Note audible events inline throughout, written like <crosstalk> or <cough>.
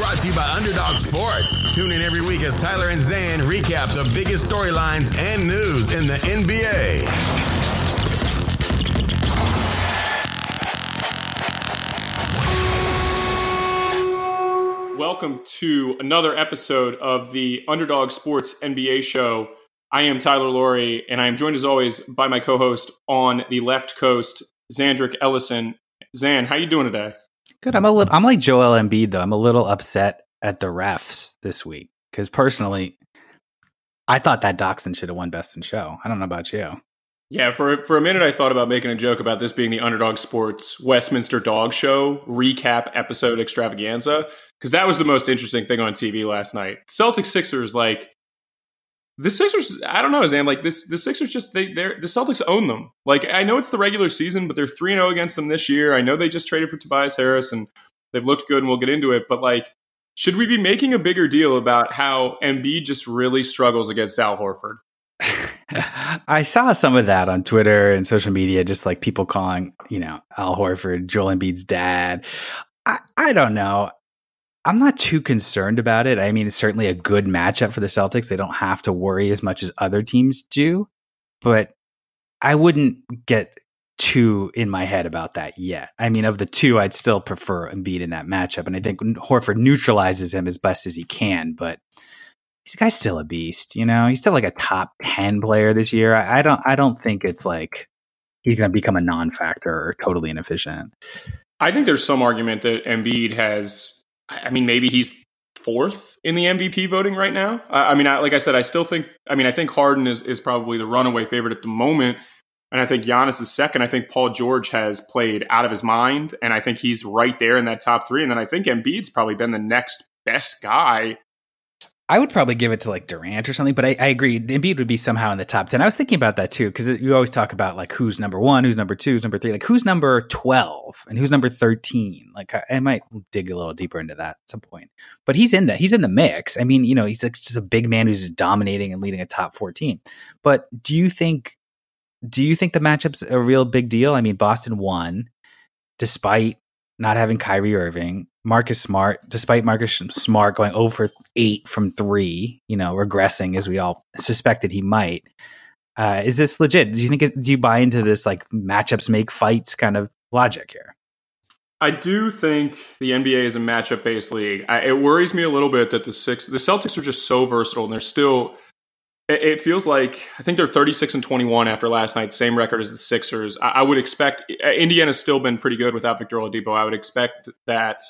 Brought to you by Underdog Sports. Tune in every week as Tyler and Zan recap the biggest storylines and news in the NBA. Welcome to another episode of the Underdog Sports NBA show. I am Tyler Laurie, and I am joined as always by my co-host on the left coast, Zandrick Ellison. Zan, how are you doing today? Good. I'm a little. I'm like Joel Embiid though. I'm a little upset at the refs this week because personally, I thought that Dachshund should have won Best in Show. I don't know about you. Yeah, for for a minute I thought about making a joke about this being the Underdog Sports Westminster Dog Show recap episode extravaganza because that was the most interesting thing on TV last night. Celtics Sixers like the Sixers. I don't know, Zan. Like this, the Sixers just they they the Celtics own them. Like I know it's the regular season, but they're three zero oh against them this year. I know they just traded for Tobias Harris and they've looked good, and we'll get into it. But like, should we be making a bigger deal about how Embiid just really struggles against Al Horford? <laughs> I saw some of that on Twitter and social media, just like people calling, you know, Al Horford, Joel Embiid's dad. I, I don't know. I'm not too concerned about it. I mean, it's certainly a good matchup for the Celtics. They don't have to worry as much as other teams do, but I wouldn't get too in my head about that yet. I mean, of the two, I'd still prefer Embiid in that matchup, and I think Horford neutralizes him as best as he can. But this guy's still a beast, you know. He's still like a top ten player this year. I, I don't, I don't think it's like he's going to become a non-factor or totally inefficient. I think there's some argument that Embiid has. I mean, maybe he's fourth in the MVP voting right now. I, I mean, I, like I said, I still think. I mean, I think Harden is is probably the runaway favorite at the moment, and I think Giannis is second. I think Paul George has played out of his mind, and I think he's right there in that top three. And then I think Embiid's probably been the next best guy. I would probably give it to like Durant or something, but I, I agree. Embiid would be somehow in the top 10. I was thinking about that too, because you always talk about like who's number one, who's number two, who's number three, like who's number 12 and who's number 13. Like I, I might dig a little deeper into that at some point, but he's in the, he's in the mix. I mean, you know, he's like just a big man who's dominating and leading a top 14. But do you think, do you think the matchup's a real big deal? I mean, Boston won despite not having Kyrie Irving. Marcus Smart, despite Marcus Smart going over eight from three, you know, regressing as we all suspected he might. Uh, is this legit? Do you think? It, do you buy into this like matchups make fights kind of logic here? I do think the NBA is a matchup based league. I, it worries me a little bit that the six the Celtics are just so versatile and they're still. It, feels like I think they're 36 and 21 after last night, same record as the Sixers. I, would expect uh, Indiana's still been pretty good without Victor Oladipo. I would expect that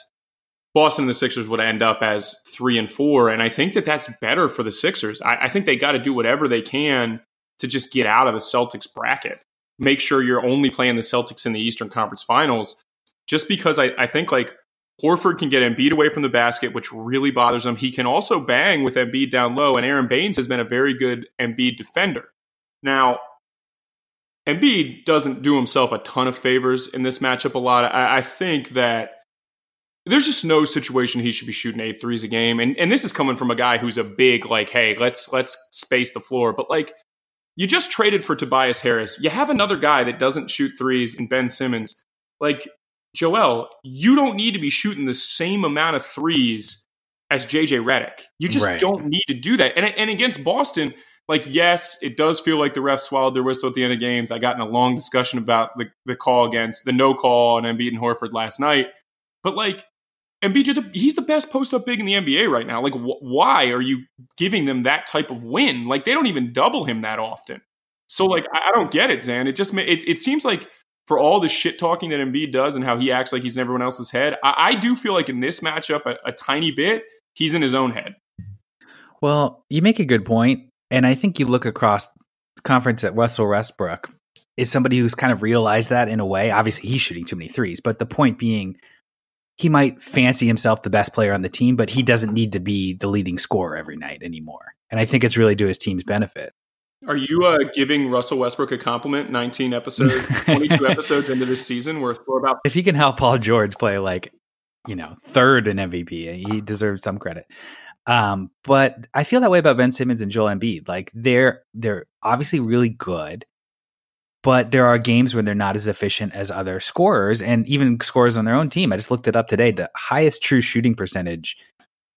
Boston and the Sixers would end up as three and four. And I think that that's better for the Sixers. I, I think they got to do whatever they can to just get out of the Celtics bracket. Make sure you're only playing the Celtics in the Eastern Conference Finals. Just because I, I think like Horford can get Embiid away from the basket, which really bothers him. He can also bang with Embiid down low, and Aron Baynes has been a very good Embiid defender. Now, Embiid doesn't do himself a ton of favors in this matchup a lot. I, I think that there's just no situation he should be shooting eight threes a game. And and this is coming from a guy who's a big like, hey, let's let's space the floor. But like you just traded for Tobias Harris. You have another guy that doesn't shoot threes in Ben Simmons. Like Joel, you don't need to be shooting the same amount of threes as JJ Redick. You just Right. don't need to do that. And and against Boston, like yes, it does feel like the refs swallowed their whistle at the end of games. I got in a long discussion about the, the call against the no call on Embiid and Horford last night. But like Embiid, he's the best post up big in the NBA right now. Like, wh- why are you giving them that type of win? Like, they don't even double him that often. So, like, I, I don't get it, Zan. It just it, it seems like for all the shit talking that Embiid does and how he acts like he's in everyone else's head, I, I do feel like in this matchup a, a tiny bit he's in his own head. Well, you make a good point, and I think you look across conference at Russell Westbrook is somebody who's kind of realized that in a way. Obviously, he's shooting too many threes, but the point being, he might fancy himself the best player on the team, but he doesn't need to be the leading scorer every night anymore. And I think it's really to his team's benefit. Are you uh, giving Russell Westbrook a compliment? 19 episodes, 22 <laughs> episodes into this season, we're about. If he can help Paul George play like, you know, third in MVP, he deserves some credit. Um, but I feel that way about Ben Simmons and Joel Embiid. Like they're they're obviously really good, but there are games when they're not as efficient as other scorers and even scorers on their own team. I just looked it up today. The highest true shooting percentage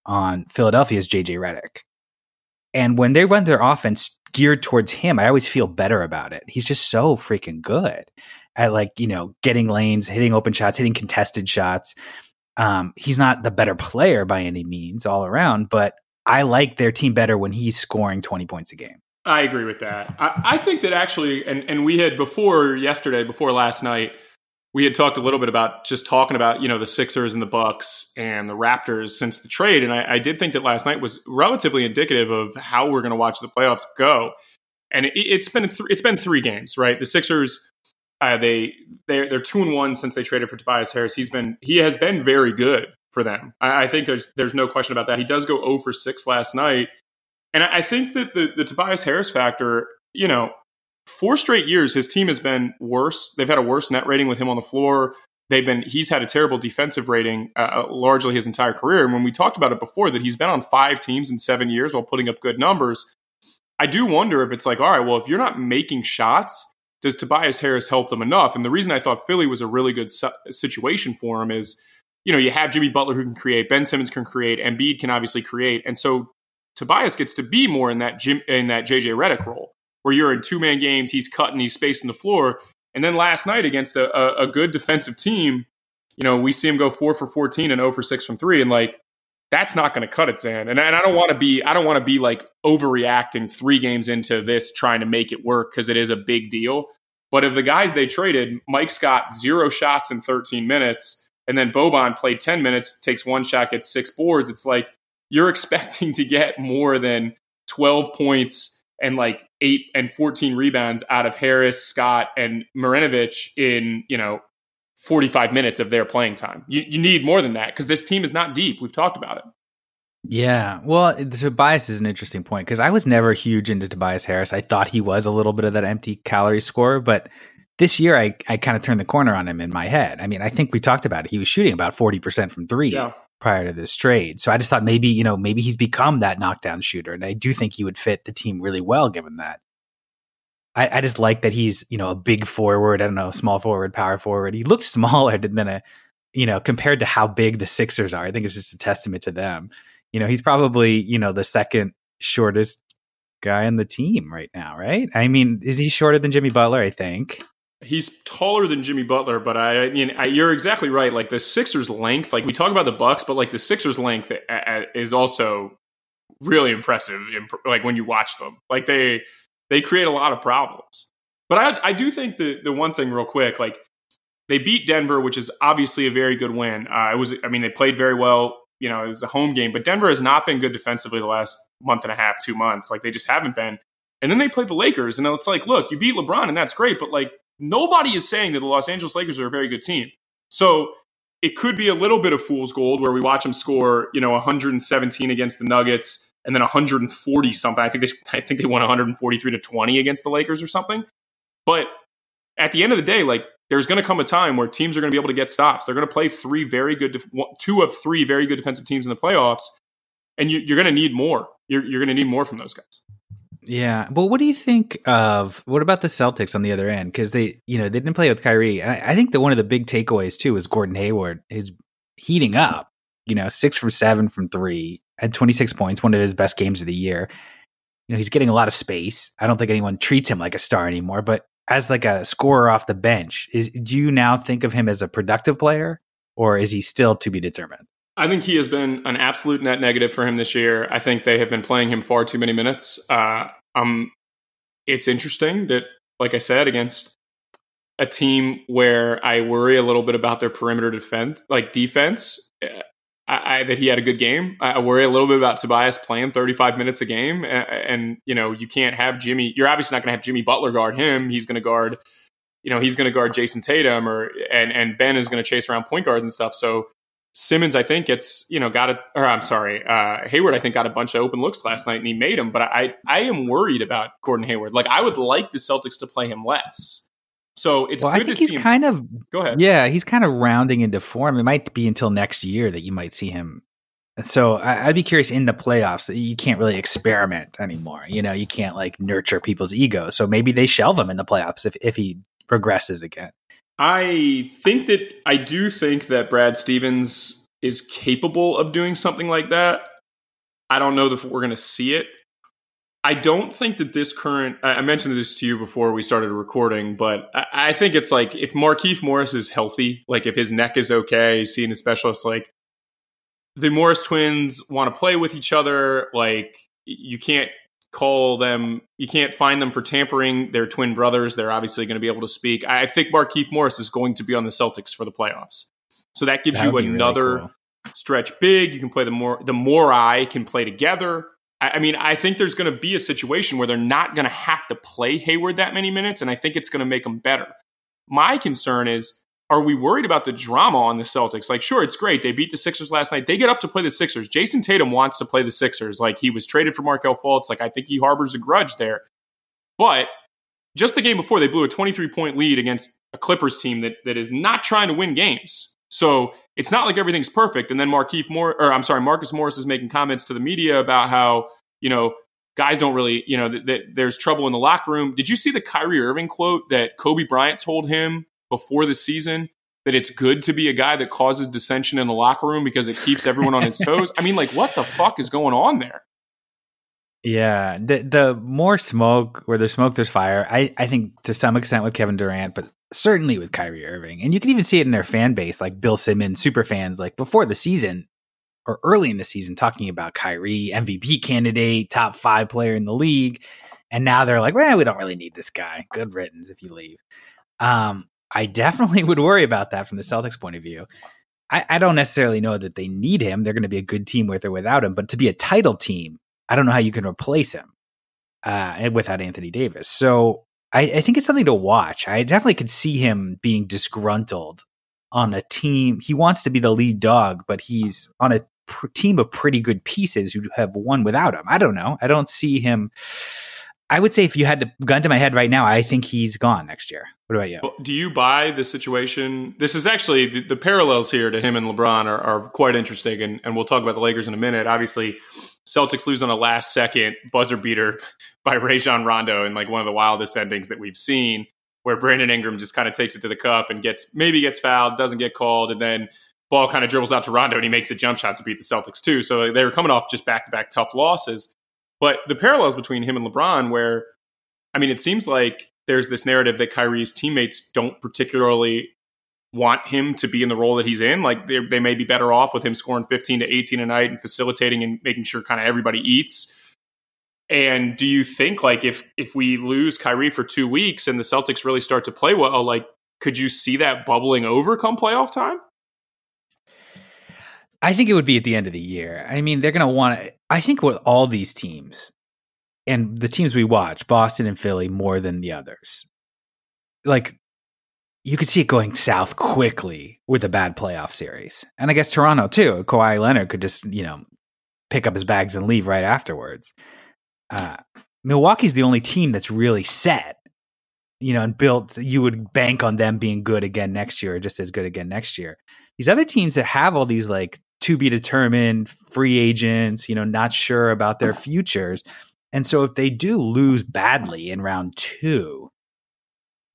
on Philadelphia is JJ Redick. And when they run their offense geared towards him, I always feel better about it. He's just so freaking good at like, you know, getting lanes, hitting open shots, hitting contested shots. Um, he's not the better player by any means all around, but I like their team better when he's scoring 20 points a game. I agree with that. I, I think that actually, and, and we had before yesterday, before last night, we had talked a little bit about just talking about you know the Sixers and the Bucks and the Raptors since the trade, and I, I did think that last night was relatively indicative of how we're going to watch the playoffs go. And it, has been th- it's been three games, right? The Sixers uh, they they're, they're two and one since they traded for Tobias Harris. He's been he has been very good for them. I, I think there's there's no question about that. He does go 0 for six last night, and I, I think that the the Tobias Harris factor, you know, four straight years, his team has been worse. They've had a worse net rating with him on the floor. They've been he's had a terrible defensive rating uh, uh, largely his entire career. And when we talked about it before, that he's been on five teams in seven years while putting up good numbers. I do wonder if it's like, all right, well, if you're not making shots, does Tobias Harris help them enough? And the reason I thought Philly was a really good su- situation for him is, you know, you have Jimmy Butler who can create, Ben Simmons can create, Embiid can obviously create, and so Tobias gets to be more in that Jim in that JJ Redick role where you're in two man games, he's cutting, he's spacing the floor. And then last night against a, a, a, good defensive team, you know, we see him go four for 14 and 0 for six from three. And like, that's not going to cut it, Zan. And, and I don't want to be, I don't want to be like overreacting three games into this trying to make it work because it is a big deal. But of the guys they traded, Mike's got zero shots in 13 minutes. And then Boban played 10 minutes, takes one shot, gets six boards. It's like you're <laughs> expecting to get more than 12 points and like eight and 14 rebounds out of Harris, Scott, and Marjanovic in, you know, 45 minutes of their playing time. You, you need more than that because this team is not deep. We've talked about it. Yeah. Well, Tobias is an interesting point because I was never huge into Tobias Harris. I thought he was a little bit of that empty calorie score, but this year I, I kind of turned the corner on him in my head. I mean, I think we talked about it. He was shooting about 40% from three. Yeah prior to this trade. So I just thought maybe, you know, maybe he's become that knockdown shooter. And I do think he would fit the team really well given that. I, I just like that he's, you know, a big forward, I don't know, small forward, power forward. He looks smaller <laughs> than a, you know, compared to how big the Sixers are. I think it's just a testament to them. You know, he's probably, you know, the second shortest guy in the team right now, right? I mean, is he shorter than Jimmy Butler? I think he's taller than Jimmy Butler, but I, I mean, I, you're exactly right. Like the Sixers' length, like we talk about the Bucks, but like the Sixers' length is also really impressive. Like when you watch them, like they they create a lot of problems. But I, I do think the the one thing real quick, like they beat Denver, which is obviously a very good win. Uh, it was, I mean, they played very well. You know, it was a home game, but Denver has not been good defensively the last month and a half, two months. Like they just haven't been. And then they played the Lakers, and it's like, look, you beat LeBron, and that's great, but like nobody is saying that the Los Angeles Lakers are a very good team. So it could be a little bit of fool's gold where we watch them score, you know, 117 against the Nuggets and then 140 something. I think they I think they won 143 to 20 against the Lakers or something. But at the end of the day, like there's going to come a time where teams are going to be able to get stops. They're going to play three very good, two of three very good defensive teams in the playoffs, and you, are going to need more. You're, you're going to need more from those guys. Yeah. Well, what do you think of what about the Celtics on the other end? Because they, you know, they didn't play with Kyrie. And I, I, think that one of the big takeaways too is Gordon Hayward is heating up, you know, six from seven from three, had 26 points, one of his best games of the year. You know, he's getting a lot of space. I don't think anyone treats him like a star anymore, but as like a scorer off the bench, is do you now think of him as a productive player or is he still to be determined? I think he has been an absolute net negative for him this year. I think they have been playing him far too many minutes. Uh, um, it's interesting that, like I said, against a team where I worry a little bit about their perimeter defense, like defense, uh, I, I, that he had a good game. I worry a little bit about Tobias playing 35 minutes a game, and, and you know you can't have Jimmy. You're obviously not going to have Jimmy Butler guard him. He's going to guard, you know, he's going to guard Jayson Tatum, or and and Ben is going to chase around point guards and stuff. So Simmons, I think, gets you know got a or I'm sorry, uh, Hayward, I think got a bunch of open looks last night and he made them. But I I am worried about Gordon Hayward. Like I would like the Celtics to play him less. So it's well, good I think to he's him. kind of Go ahead. yeah, he's kind of rounding into form. It might be until next year that you might see him. So I, I'd be curious in the playoffs. You can't really experiment anymore. You know, you can't like nurture people's ego. So maybe they shelve him in the playoffs if if he progresses again. I think that I do think that Brad Stevens is capable of doing something like that. I don't know if we're going to see it. I don't think that this current. I mentioned this to you before we started recording, but I, I think it's like if Markieff Morris is healthy, like if his neck is okay, seeing a specialist, like the Morris twins want to play with each other. Like you can't call them, you can't find them for tampering. They're twin brothers. They're obviously going to be able to speak. I think Markieff Morris is going to be on the Celtics for the playoffs, so that gives That you be really another cool. stretch big. You can play the more the more I can play together. I, I mean, I think there's going to be a situation where they're not going to have to play Hayward that many minutes, and I think it's going to make them better. My concern is. Are we worried about the drama on the Celtics? Like, sure, it's great. They beat the Sixers last night. They get up to play the Sixers. Jayson Tatum wants to play the Sixers. Like, he was traded for Markelle Fultz. Like, I think he harbors a grudge there. But just the game before, they blew a 23 point lead against a Clippers team that, that is not trying to win games. So it's not like everything's perfect. And then Markieff Moore, or I'm sorry, Marcus Morris is making comments to the media about how, you know, guys don't really, you know, that, that there's trouble in the locker room. Did you see the Kyrie Irving quote that Kobe Bryant told him before the season that it's good to be a guy that causes dissension in the locker room because it keeps everyone on its <laughs> toes? I mean, like, what the fuck is going on there? Yeah, the the more smoke, where there's smoke, there's fire. I I think to some extent with Kevin Durant, but certainly with Kyrie Irving, and you can even see it in their fan base, like Bill Simmons, super fans, like before the season or early in the season, talking about Kyrie, MVP candidate, top five player in the league, and now they're like, well, we don't really need this guy. Good riddance if you leave. Um, I definitely would worry about that from the Celtics point of view. I, I don't necessarily know that they need him. They're going to be a good team with or without him, but to be a title team, I don't know how you can replace him uh, without Anthony Davis. So I, I think it's something to watch. I definitely could see him being disgruntled on a team. He wants to be the lead dog, but he's on a team of pretty good pieces who have won without him. I don't know. I don't see him. I would say if you had to gun to my head right now, I think he's gone next year. What about you? Do you buy the situation? This is actually the, the parallels here to him and LeBron are, are quite interesting, and, and we'll talk about the Lakers in a minute. Obviously, Celtics lose on a last second buzzer beater <laughs> by Rajon Rondo in like one of the wildest endings that we've seen, where Brandon Ingram just kind of takes it to the cup and gets maybe gets fouled, doesn't get called, and then ball kind of dribbles out to Rondo and he makes a jump shot to beat the Celtics too. So they were coming off just back to back tough losses. But the parallels between him and LeBron, where I mean, it seems like there's this narrative that Kyrie's teammates don't particularly want him to be in the role that he's in. Like they, they may be better off with him scoring 15 to 18 a night and facilitating and making sure kind of everybody eats. And do you think like if if we lose Kyrie for two weeks and the Celtics really start to play well, like could you see that bubbling over come playoff time? I think it would be at the end of the year. I mean, they're going to want to. I think with all these teams and the teams we watch, Boston and Philly, more than the others, like you could see it going south quickly with a bad playoff series. And I guess Toronto too. Kawhi Leonard could just, you know, pick up his bags and leave right afterwards. Uh, Milwaukee's the only team that's really set, you know, and built. You would bank on them being good again next year, or just as good again next year. These other teams that have all these like to be determined free agents, you know, not sure about their <sighs> futures. And so if they do lose badly in round two,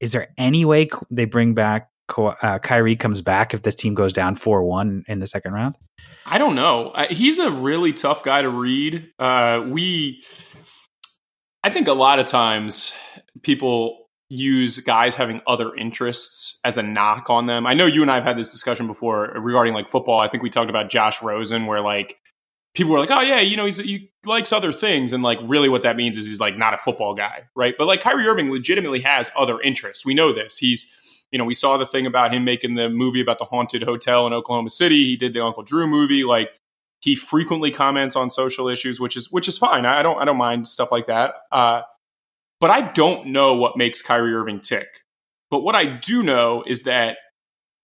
is there any way they bring back uh, Kyrie comes back if this team goes down 4 1 in the second round? I don't know. He's a really tough guy to read. Uh, we, I think a lot of times people use guys having other interests as a knock on them. I know you and I have had this discussion before regarding like football. I think we talked about Josh Rosen, where like people were like, "Oh yeah, you know, he likes other things," and like really what that means is he's like not a football guy, right? But like Kyrie Irving legitimately has other interests. We know this. He's you know, we saw the thing about him making the movie about the haunted hotel in Oklahoma City. He did the Uncle Drew movie. Like he frequently comments on social issues, which is which is fine. I don't I don't mind stuff like that. Uh, but I don't know what makes Kyrie Irving tick. But what I do know is that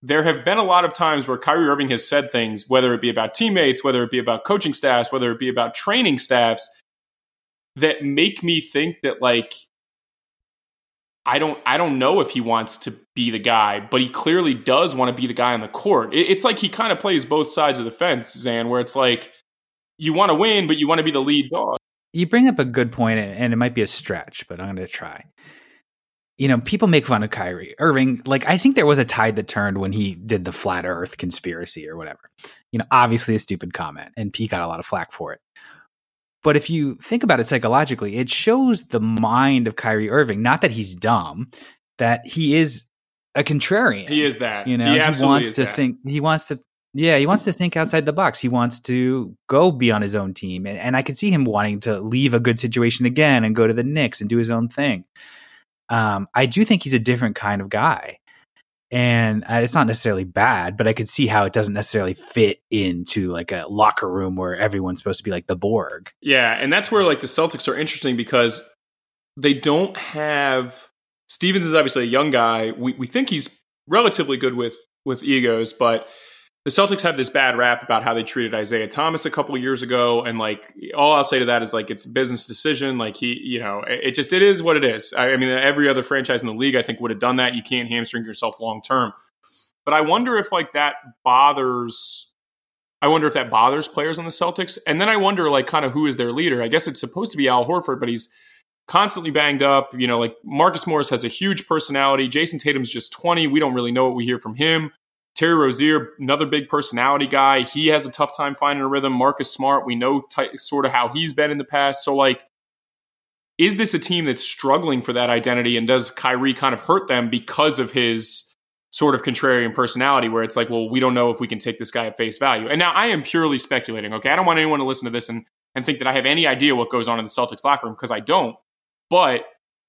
there have been a lot of times where Kyrie Irving has said things, whether it be about teammates, whether it be about coaching staffs, whether it be about training staffs, that make me think that like I don't I don't know if he wants to be the guy, but he clearly does want to be the guy on the court. It, it's like he kind of plays both sides of the fence, Zan, where it's like you want to win, but you want to be the lead dog. You bring up a good point, and it might be a stretch, but I'm going to try you know, people make fun of Kyrie Irving. Like, I think there was a tide that turned when he did the flat earth conspiracy or whatever. You know, obviously a stupid comment, and he got a lot of flack for it. But if you think about it psychologically, it shows the mind of Kyrie Irving. Not that he's dumb, that he is a contrarian. He is that. You know, he, he wants to that. think. He wants to. Yeah, he wants to think outside the box. He wants to go be on his own team, and, and I could see him wanting to leave a good situation again and go to the Knicks and do his own thing um, I do think he's a different kind of guy. And uh, it's not necessarily bad, but I could see how it doesn't necessarily fit into like a locker room where everyone's supposed to be like the Borg. Yeah, and that's where like the Celtics are interesting because they don't have Stevens is obviously a young guy. We we think he's relatively good with with egos, but the Celtics have this bad rap about how they treated Isaiah Thomas a couple years ago, and like all I'll say to that is like it's a business decision. Like he, you know, it, it just it is what it is. I, I, mean, every other franchise in the league I think would have done that. You can't hamstring yourself long term, but I wonder if like that bothers. I wonder if that bothers players on the Celtics, and then I wonder like kind of who is their leader. I guess it's supposed to be Al Horford, but he's constantly banged up. You know, like Marcus Morris has a huge personality. Jayson Tatum's just twenty. We don't really know what we hear from him. Terry Rozier, another big personality guy. He has a tough time finding a rhythm. Marcus Smart, we know t- sort of how he's been in the past. So, like, is this a team that's struggling for that identity? And does Kyrie kind of hurt them because of his sort of contrarian personality, where it's like, well, we don't know if we can take this guy at face value? And now I am purely speculating, okay? I don't want anyone to listen to this and, and think that I have any idea what goes on in the Celtics locker room because I don't. But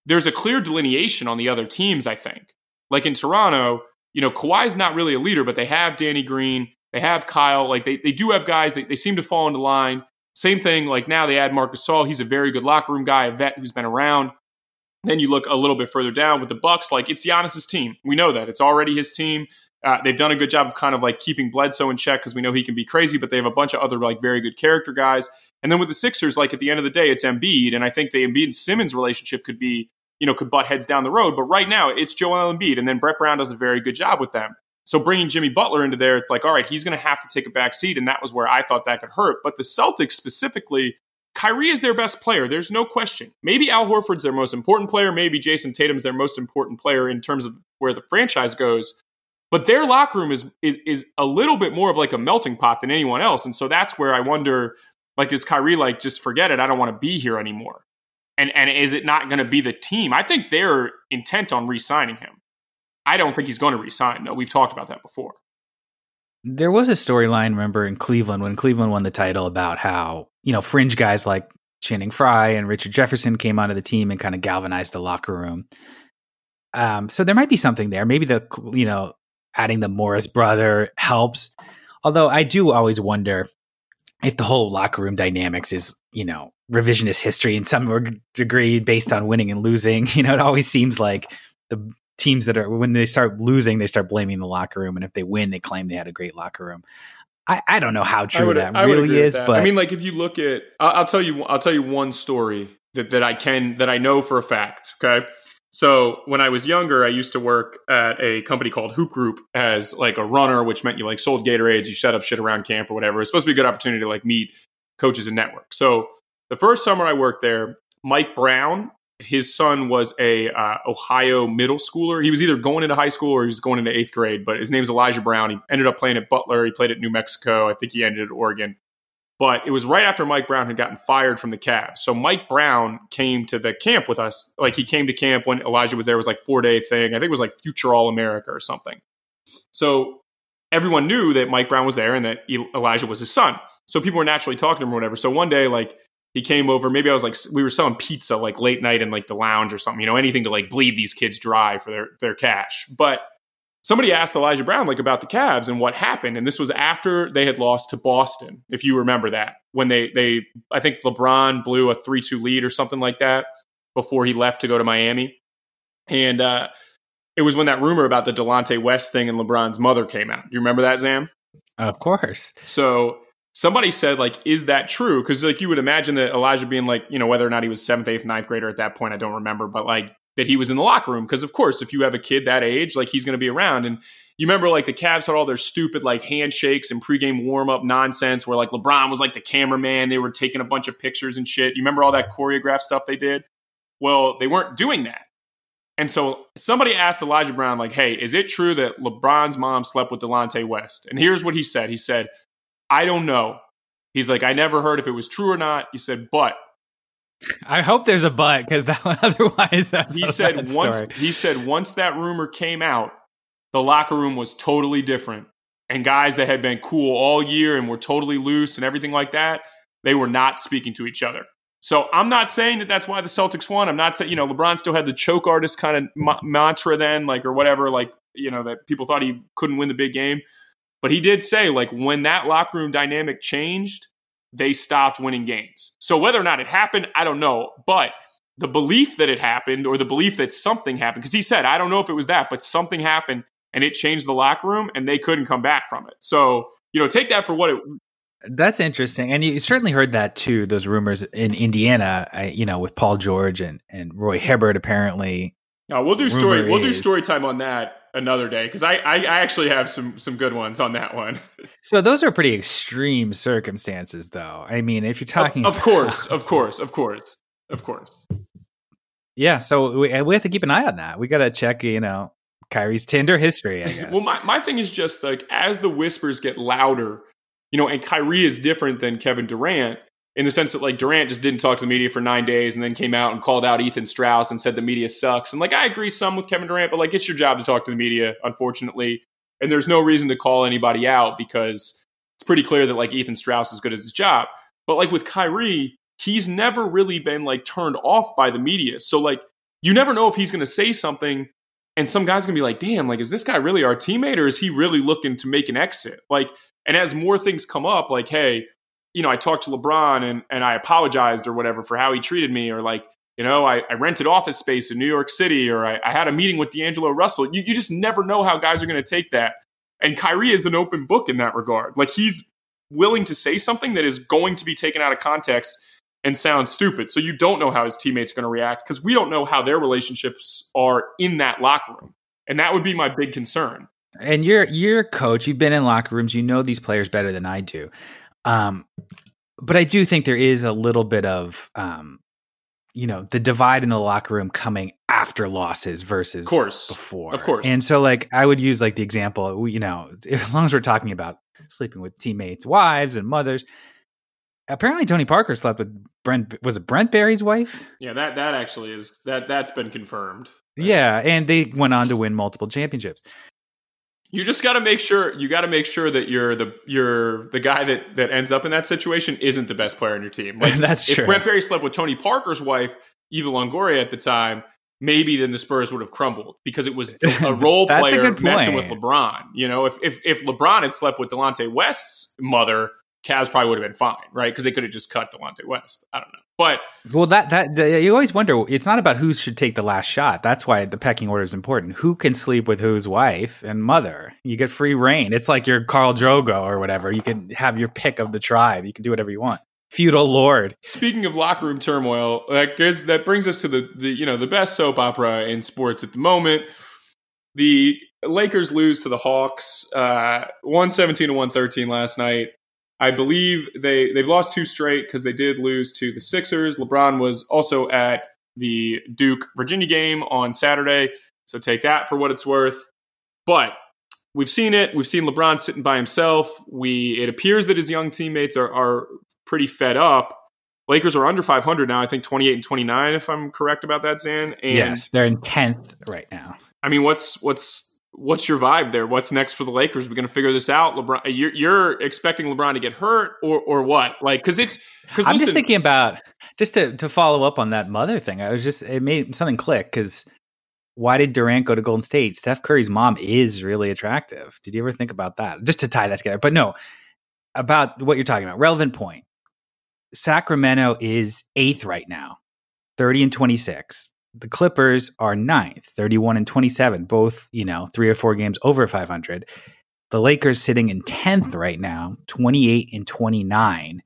there's a clear delineation on the other teams, I think. Like in Toronto, you know, Kawhi's not really a leader, but they have Danny Green, they have Kyle. Like they, they do have guys, they, they seem to fall into line. Same thing, like now they add Marcus Gasol. He's a very good locker room guy, a vet who's been around. Then you look a little bit further down with the Bucks, like it's Giannis's team. We know that. It's already his team. Uh, they've done a good job of kind of like keeping Bledsoe in check because we know he can be crazy, but they have a bunch of other like very good character guys. And then with the Sixers, like at the end of the day, it's Embiid. And I think the Embiid Simmons relationship could be you know, could butt heads down the road. But right now, it's Joel Embiid, and then Brett Brown does a very good job with them. So bringing Jimmy Butler into there, it's like, all right, he's going to have to take a back seat, and that was where I thought that could hurt. But the Celtics specifically, Kyrie is their best player. There's no question. Maybe Al Horford's their most important player. Maybe Jayson Tatum's their most important player in terms of where the franchise goes. But their locker room is, is is a little bit more of like a melting pot than anyone else, and so that's where I wonder, like, is Kyrie like just forget it? I don't want to be here anymore. And and is it not going to be the team? I think they're intent on re-signing him. I don't think he's going to resign though. We've talked about that before. There was a storyline, remember, in Cleveland when Cleveland won the title about how, you know, fringe guys like Channing Frye and Richard Jefferson came onto the team and kind of galvanized the locker room. Um, so there might be something there. Maybe the, you know, adding the Morris brother helps. Although I do always wonder if the whole locker room dynamics is, you know, revisionist history in some degree based on winning and losing. <laughs> You know, it always seems like the teams that are when they start losing, they start blaming the locker room, and if they win, they claim they had a great locker room. I, I don't know how true would, that really is, that. but I mean, like if you look at, I'll, I'll tell you, I'll tell you one story that that I can that I know for a fact. Okay, so when I was younger, I used to work at a company called Hoop Group as like a runner, which meant you like sold Gatorades, you set up shit around camp or whatever. It's supposed to be a good opportunity to like meet coaches and network. So the first summer I worked there, Mike Brown, his son was a uh, Ohio middle schooler. He was either going into high school or he was going into eighth grade. But his name name's Elijah Brown. He ended up playing at Butler. He played at New Mexico. I think he ended at Oregon. But it was right after Mike Brown had gotten fired from the Cavs. So Mike Brown came to the camp with us. Like he came to camp when Elijah was there. It was like four day thing. I think it was like Future All America or something. So everyone knew that Mike Brown was there and that Elijah was his son. So people were naturally talking to him or whatever. So one day, like he came over. Maybe I was like, we were selling pizza like late night in like the lounge or something. You know, anything to like bleed these kids dry for their their cash. But somebody asked Elijah Brown like about the Cavs and what happened, and this was after they had lost to Boston, if you remember that when they they I think LeBron blew a three two lead or something like that before he left to go to Miami, and uh, it was when that rumor about the Delonte West thing and LeBron's mother came out. Do you remember that, Zan? Of course. So somebody said, like, is that true? Because like you would imagine that Elijah being like, you know, whether or not he was seventh, eighth, ninth grader at that point, I don't remember, but like that he was in the locker room. Because of course, if you have a kid that age, like he's going to be around. And you remember like the Cavs had all their stupid like handshakes and pregame warm up nonsense where like LeBron was like the cameraman. They were taking a bunch of pictures and shit. You remember all that choreographed stuff they did? Well, they weren't doing that. And so somebody asked Elijah Brown, like, hey, is it true that LeBron's mom slept with Delonte West? And here's what he said. He said, I don't know. He's like, I never heard if it was true or not. He said, but I hope there's a but because <laughs> otherwise that's he said once story. he said once that rumor came out, the locker room was totally different. And guys that had been cool all year and were totally loose and everything like that, they were not speaking to each other. So I'm not saying that that's why the Celtics won. I'm not saying, you know, LeBron still had the choke artist kind of ma- mantra then, like, or whatever, like, you know, that people thought he couldn't win the big game. But he did say, like, when that locker room dynamic changed, they stopped winning games. So whether or not it happened, I don't know. But the belief that it happened or the belief that something happened, because he said, I don't know if it was that, but something happened and it changed the locker room and they couldn't come back from it. So, you know, take that for what it that's interesting, and you certainly heard that too. Those rumors in Indiana, I, you know, with Paul George and and Roy Hibbert. Apparently, no, we'll do story. We'll do story time on that another day because I, I, I actually have some some good ones on that one. <laughs> so those are pretty extreme circumstances, though. I mean, if you're talking, of, of course, <laughs> of course, of course, of course. Yeah, so we, we have to keep an eye on that. We got to check, you know, Kyrie's Tinder history. <laughs> well, my, my thing is just like as the whispers get louder you know, and Kyrie is different than Kevin Durant in the sense that like Durant just didn't talk to the media for nine days and then came out and called out Ethan Strauss and said the media sucks. And like I agree some with Kevin Durant, but like it's your job to talk to the media, unfortunately. And there's no reason to call anybody out because it's pretty clear that like Ethan Strauss is good at his job. But like with Kyrie, he's never really been like turned off by the media. So like you never know if he's to say something and some guy's to be like, "Damn, like is this guy really our teammate or is he really looking to make an exit?" Like and as more things come up, like, hey, you know, I talked to LeBron and, and I apologized or whatever for how he treated me, or like, you know, I, I rented office space in New York City, or I, I had a meeting with D'Angelo Russell. You, you just never know how guys are going to take that. And Kyrie is an open book in that regard. Like, he's willing to say something that is going to be taken out of context and sound stupid. So you don't know how his teammates are going to react because we don't know how their relationships are in that locker room. And that would be my big concern. And you're you're a coach. You've been in locker rooms. You know these players better than I do. Um, but I do think there is a little bit of um, you know the divide in the locker room coming after losses versus of course before. of course. And so like i would use like the example you know as long as we're talking about sleeping with teammates wives and mothers apparently tony parker slept with brent was it brent barry's wife? Yeah that that actually is that that's been confirmed. Yeah and they went on to win multiple championships you just got to make sure you got to make sure that you're the you're the guy that that ends up in that situation isn't the best player on your team. <laughs> Like That's if true. Brent Barry slept with Tony Parker's wife, Eva Longoria at the time, maybe then the Spurs would have crumbled because it was <laughs> a role player a messing with LeBron. You know, if if if LeBron had slept with Delonte West's mother, Cavs probably would have been fine, right? Because they could have just cut Delonte West. I don't know, but well, that that you always wonder. It's not about who should take the last shot. That's why the pecking order is important. Who can sleep with whose wife and mother? You get free reign. It's like your Khal Drogo or whatever. You can have your pick of the tribe. You can do whatever you want. Feudal lord. Speaking of locker room turmoil, that goes, that brings us to the, the you know the best soap opera in sports at the moment. The Lakers lose to the Hawks, uh, one seventeen to one thirteen last night. I believe they they've lost two straight because they did lose to the Sixers. LeBron was also at the Duke Virginia game on Saturday, so take that for what it's worth. But we've seen it. We've seen LeBron sitting by himself. We it appears that his young teammates are are pretty fed up. Lakers are under 500 now. I think 28 and 29, if I'm correct about that, Zan. And yes, they're in 10th right now. I mean, what's what's what's your vibe there? What's next for the Lakers? We're going to figure this out. LeBron, you're, you're expecting LeBron to get hurt or or what? Like, because it's because I'm listen, just thinking about just to to follow up on that mother thing. I was just it made something click because why did Durant go to Golden State? Steph Curry's mom is really attractive. Did you ever think about that? Just to tie that together, but no, about what you're talking about. Relevant point. Sacramento is eighth right now, thirty and twenty six. The Clippers are ninth, 31 and 27, both, you know, three or four games over 500. The Lakers sitting in 10th right now, 28 and 29.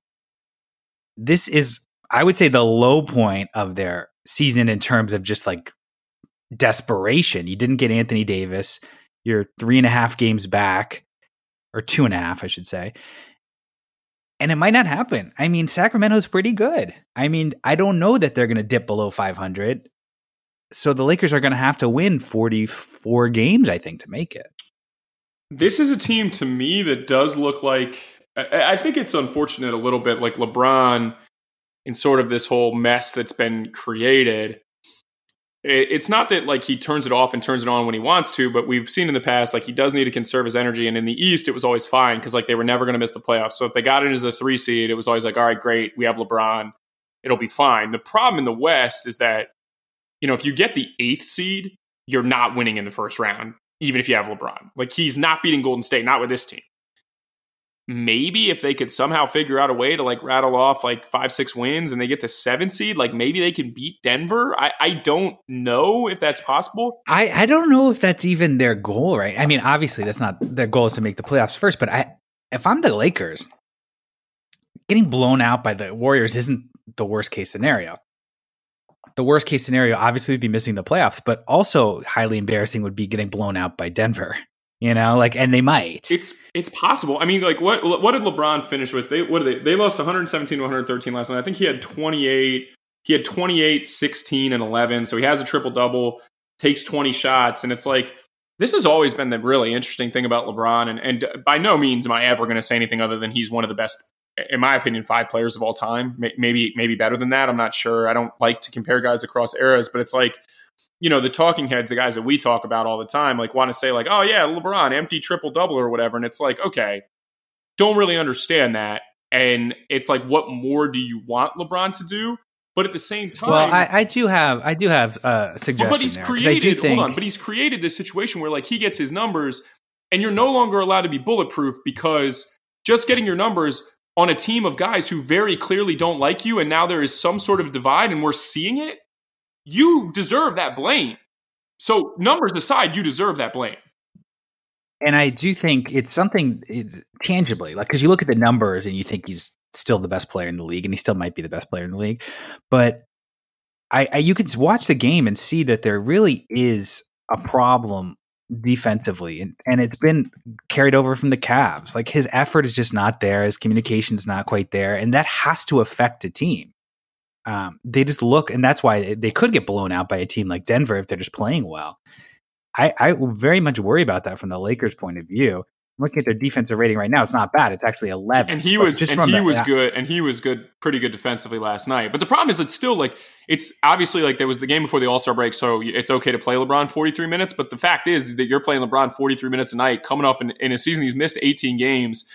This is, I would say, the low point of their season in terms of just like desperation. You didn't get Anthony Davis. You're three and a half games back, or two and a half, I should say. And it might not happen. I mean, Sacramento's pretty good. I mean, I don't know that they're going to dip below 500. So the Lakers are going to have to win 44 games, I think, to make it. This is a team to me that does look like. I think it's unfortunate a little bit, like LeBron in sort of this whole mess that's been created it's not that like he turns it off and turns it on when he wants to, but we've seen in the past like he does need to conserve his energy. And in the East, it was always fine because like they were never going to miss the playoffs. So if they got as the three seed, it was always like, all right, great, we have LeBron, it'll be fine. The problem in the West is that you know if you get the eighth seed, you're not winning in the first round, even if you have LeBron. Like he's not beating Golden State, not with this team maybe if they could somehow figure out a way to like rattle off like five, six wins and they get the seven seed, like maybe they can beat Denver. I, I don't know if that's possible. I, I don't know if that's even their goal, right? I mean, obviously that's not their goal is to make the playoffs first, but I if I'm the Lakers, getting blown out by the Warriors isn't the worst case scenario. The worst case scenario obviously would be missing the playoffs, but also highly embarrassing would be getting blown out by Denver <laughs> you know, like, and they might. It's it's possible. I mean, like, what what did LeBron finish with? They what did they? They lost 117 to 113 last night. I think he had 28. He had 28, 16, and 11. So he has a triple double. Takes 20 shots, and it's like this has always been the really interesting thing about LeBron. And and by no means am I ever going to say anything other than he's one of the best, in my opinion, five players of all time. Maybe maybe better than that. I'm not sure. I don't like to compare guys across eras, but it's like you know, the talking heads, the guys that we talk about all the time, like want to say, like, oh, yeah, LeBron, empty triple double or whatever. And it's like, okay, don't really understand that. And it's like, what more do you want LeBron to do? But at the same time, well, I, I do have, I do have uh, a suggestion. But he's there, created, think... hold on, but he's created this situation where like he gets his numbers, and you're no longer allowed to be bulletproof because just getting your numbers on a team of guys who very clearly don't like you, and now there is some sort of divide, and we're seeing it you deserve that blame. So, numbers aside, you deserve that blame. And I do think it's something it's tangibly, like, because you look at the numbers and you think he's still the best player in the league, and he still might be the best player in the league. But I, I you can watch the game and see that there really is a problem defensively, and, and it's been carried over from the Cavs. Like his effort is just not there, his communication is not quite there, and that has to affect a team um, they just look, and that's why they could get blown out by a team like Denver if they're just playing well. I, I very much worry about that from the Lakers' point of view. I'm looking at their defensive rating right now; it's not bad. It's actually 11. And he was, and he the, was yeah. good, and he was good, pretty good defensively last night. But the problem is, it's still like it's obviously like there was the game before the All Star break, so it's okay to play LeBron 43 minutes. But the fact is that you're playing LeBron 43 minutes a night, coming off in, in a season he's missed 18 games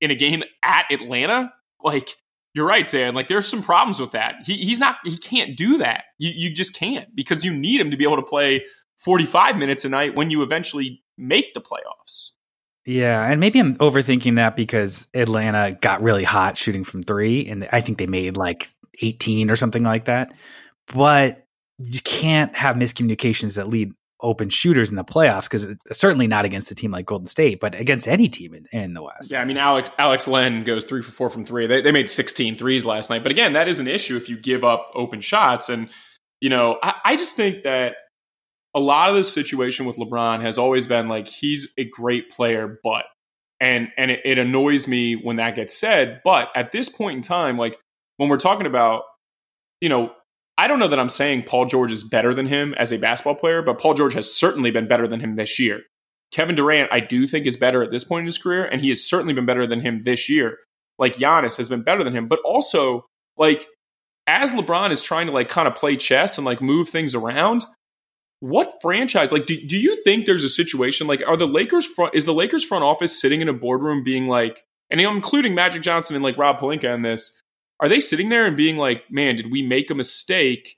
in a game at Atlanta. Like you're right, Zan. Like there's some problems with that. He, he's not. He can't do that. You you just can't because you need him to be able to play 45 minutes a night when you eventually make the playoffs. Yeah, and maybe I'm overthinking that because Atlanta got really hot shooting from three, and I think they made like 18 or something like that. But you can't have miscommunications that lead open shooters in the playoffs because certainly not against a team like Golden State, but against any team in, in, the West. Yeah, I mean, Alex Alex Len goes three for four from three. They, they made 16 threes last night. But again, that is an issue if you give up open shots. And, you know, I, I just think that a lot of the situation with LeBron has always been like he's a great player, but and and it, it annoys me when that gets said. But at this point in time, like when we're talking about, you know, I don't know that I'm saying Paul George is better than him as a basketball player, but Paul George has certainly been better than him this year. Kevin Durant, I do think, is better at this point in his career, and he has certainly been better than him this year. Like Giannis has been better than him, but also like as LeBron is trying to like kind of play chess and like move things around, what franchise like do, do you think there's a situation like are the Lakers front is the Lakers front office sitting in a boardroom being like and I'm including Magic Johnson and like Rob Pelinka in this are they sitting there and being like, man, did we make a mistake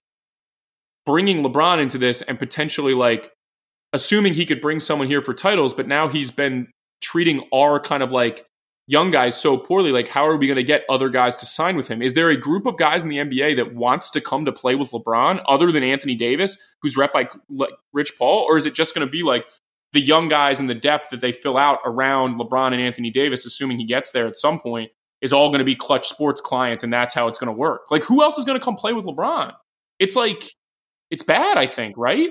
bringing LeBron into this and potentially like assuming he could bring someone here for titles, but now he's been treating our kind of like young guys so poorly. Like, how are we going to get other guys to sign with him? Is there a group of guys in the NBA that wants to come to play with LeBron other than Anthony Davis, who's rep by Rich Paul? Or is it just going to be like the young guys and the depth that they fill out around LeBron and Anthony Davis, assuming he gets there at some point, is all going to be Klutch Sports clients and that's how it's going to work? Like, who else is going to come play with LeBron? It's like, it's bad, I think, right?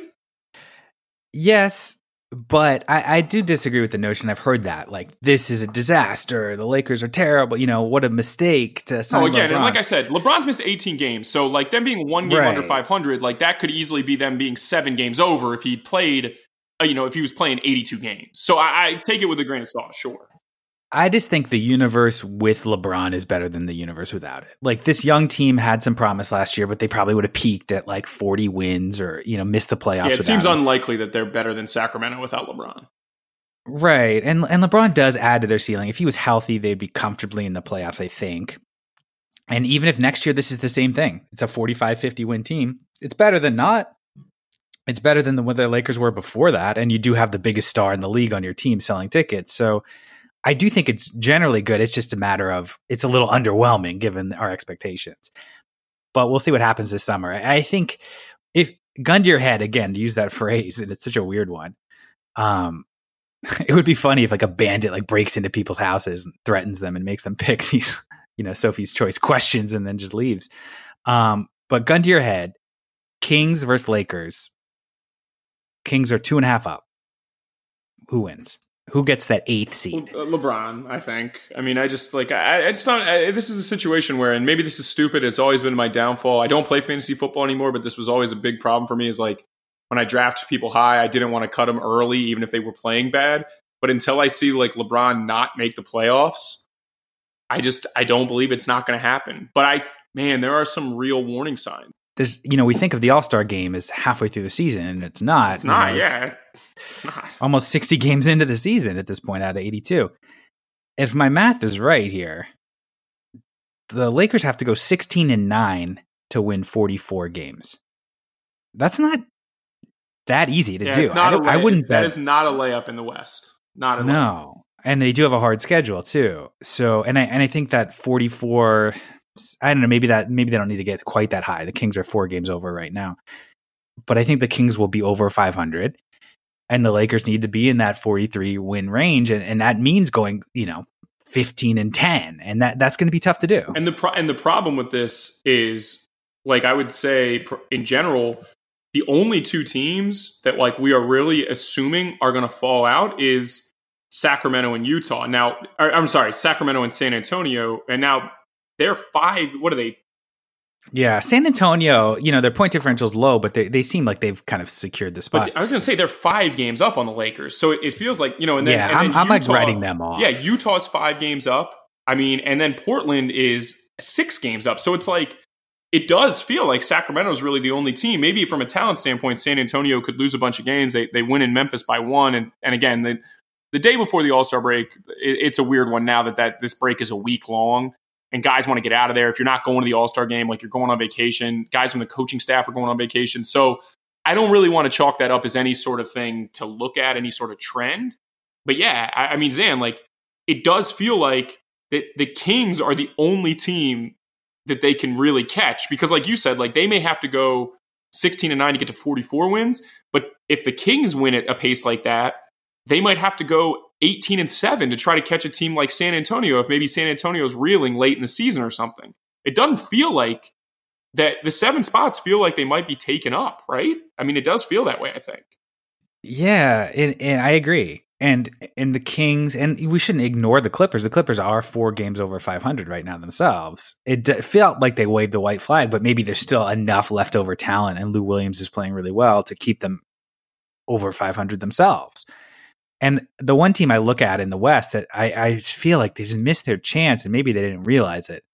Yes, but I, I, do disagree with the notion. I've heard that like this is a disaster. The Lakers are terrible. You know what a mistake to sign. Oh, again, LeBron. and like I said, LeBron's missed 18 games, so like them being one game right. under 500, like that could easily be them being seven games over if he played. Uh, you know, if he was playing 82 games. So I, I take it with a grain of salt. Sure. I just think the universe with LeBron is better than the universe without it. Like this young team had some promise last year, but they probably would have peaked at like 40 wins or, you know, missed the playoffs. Yeah, it seems him. unlikely that they're better than Sacramento without LeBron. Right. And and LeBron does add to their ceiling. If he was healthy, they'd be comfortably in the playoffs, I think. And even if next year this is the same thing, it's a 45-50 win team, it's better than not. It's better than the, what the Lakers were before that. And you do have the biggest star in the league on your team selling tickets. So I do think it's generally good. It's just a matter of it's a little underwhelming given our expectations. But we'll see what happens this summer. I think if gun to your head again to use that <laughs> phrase, and it's such a weird one. Um, <laughs> it would be funny if like a bandit like breaks into people's houses and threatens them and makes them <laughs> pick these, you know, Sophie's choice questions and then just leaves. Um, but gun to your head, Kings versus Lakers. Kings are two and a half up. Who wins? Who gets that eighth seed? Uh, LeBron, I think. I mean, I just like I, I just don't. I, this is a situation where, and maybe this is stupid. It's always been my downfall. I don't play fantasy football anymore, but this was always a big problem for me. Is like when I draft people high, I didn't want to cut them early, even if they were playing bad. But until I see like LeBron not make the playoffs, I just I don't believe it's not going to happen. But I, man, there are some real warning signs there's you know we think of the All Star game as halfway through the season, and it's not. It's not. know, yeah, it's not. Almost 60 games into the season at this point, out of 82. If my math is right here, the Lakers have to go 16 and nine to win 44 games. That's not that easy to yeah, do. I, I, wouldn't. That bet. is not a layup in the West. Not a no. And they do have a hard schedule too. So, and I and I think that 44 I don't know. Maybe that maybe they don't need to get quite that high. The Kings are four games over right now, but I think the Kings will be over 500, and the Lakers need to be in that 43 win range, and, and that means going, you know, 15 and 10, and that that's going to be tough to do. And the pro- and the problem with this is, like I would say, in general, the only two teams that like we are really assuming are going to fall out is Sacramento and Utah. Now, I'm sorry, Sacramento and San Antonio, and now they're five. What are they? Yeah, San Antonio, you know, their point differential is low, but they, they seem like they've kind of secured the spot. But I was going to say they're five games up on the Lakers. So it, it feels like, you know, and then, yeah, and I'm, then I'm Utah, like writing them off. Yeah, Utah's five games up. I mean, and then Portland is six games up. So it's like, it does feel like Sacramento is really the only team. Maybe from a talent standpoint, San Antonio could lose a bunch of games. They, they win in Memphis by one. And, and again, the, the day before the All Star break, it, it's a weird one now that, that this break is a week long and guys want to get out of there. If you're not going to the All Star game, like you're going on vacation, guys from the coaching staff are going on vacation. So I don't really want to chalk that up as any sort of thing to look at, any sort of trend. But yeah, I, I mean, Zan, like it does feel like that the Kings are the only team that they can really catch because, like you said, like they may have to go 16 and 9 to get to 44 wins. But if the Kings win at a pace like that, they might have to go 18 and 7 to try to catch a team like San Antonio if maybe San Antonio's reeling late in the season or something. It doesn't feel like that the seven spots feel like they might be taken up, right? I mean, it does feel that way, I think. Yeah, and, and I agree. And and the Kings, and we shouldn't ignore the Clippers. The Clippers are four games over 500 right now themselves. It d- felt like they waved a white flag, but maybe there's still enough leftover talent, and Lou Williams is playing really well to keep them over 500 themselves. And the one team I look at in the West that I, I feel like they just missed their chance and maybe they didn't realize it.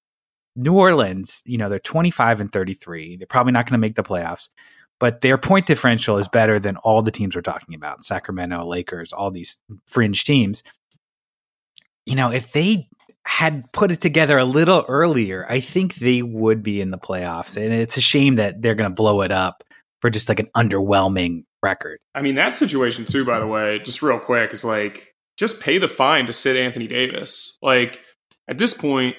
New Orleans, you know, they're 25 and 33. They're probably not going to make the playoffs, but their point differential is better than all the teams we're talking about Sacramento, Lakers, all these fringe teams. You know, if they had put it together a little earlier, I think they would be in the playoffs. And it's a shame that they're going to blow it up for just like an underwhelming record. I mean, that situation too, by the way, just real quick, is like just pay the fine to sit Anthony Davis. Like at this point,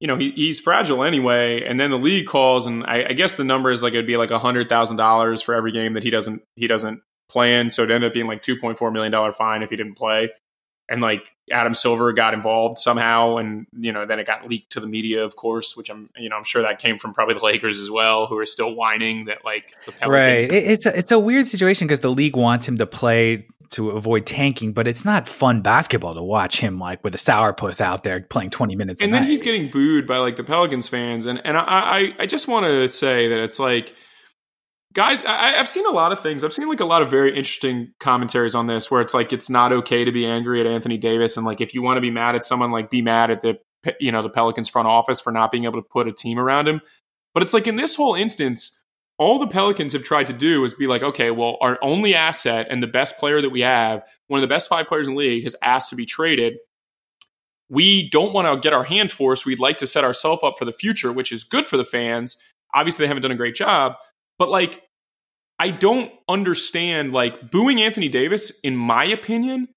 you know, he, he's fragile anyway. And then the league calls, and I, I guess the number is like it'd be like a hundred thousand dollars for every game that he doesn't he doesn't play in. So it ended up being like two point four million dollar fine if he didn't play. And like Adam Silver got involved somehow, and you know, then it got leaked to the media, of course, which I'm you know I'm sure that came from probably the Lakers as well, who are still whining that like the Pelicans. Right, it's a, it's a weird situation because the league wants him to play to avoid tanking, but it's not fun basketball to watch him like with a sourpuss out there playing 20 minutes. And then night. he's getting booed by like the Pelicans fans. And, and I, I, I just want to say that it's like, guys, I, have seen a lot of things. I've seen like a lot of very interesting commentaries on this where it's like, it's not okay to be angry at Anthony Davis. And like, if you want to be mad at someone, like be mad at the, you know, the Pelicans front office for not being able to put a team around him. But it's like in this whole instance, all the Pelicans have tried to do is be like, okay, well, our only asset and the best player that we have, one of the best five players in the league, has asked to be traded. We don't want to get our hand forced. We'd like to set ourselves up for the future, which is good for the fans. Obviously, they haven't done a great job, but like, I don't understand like booing Anthony Davis, in my opinion,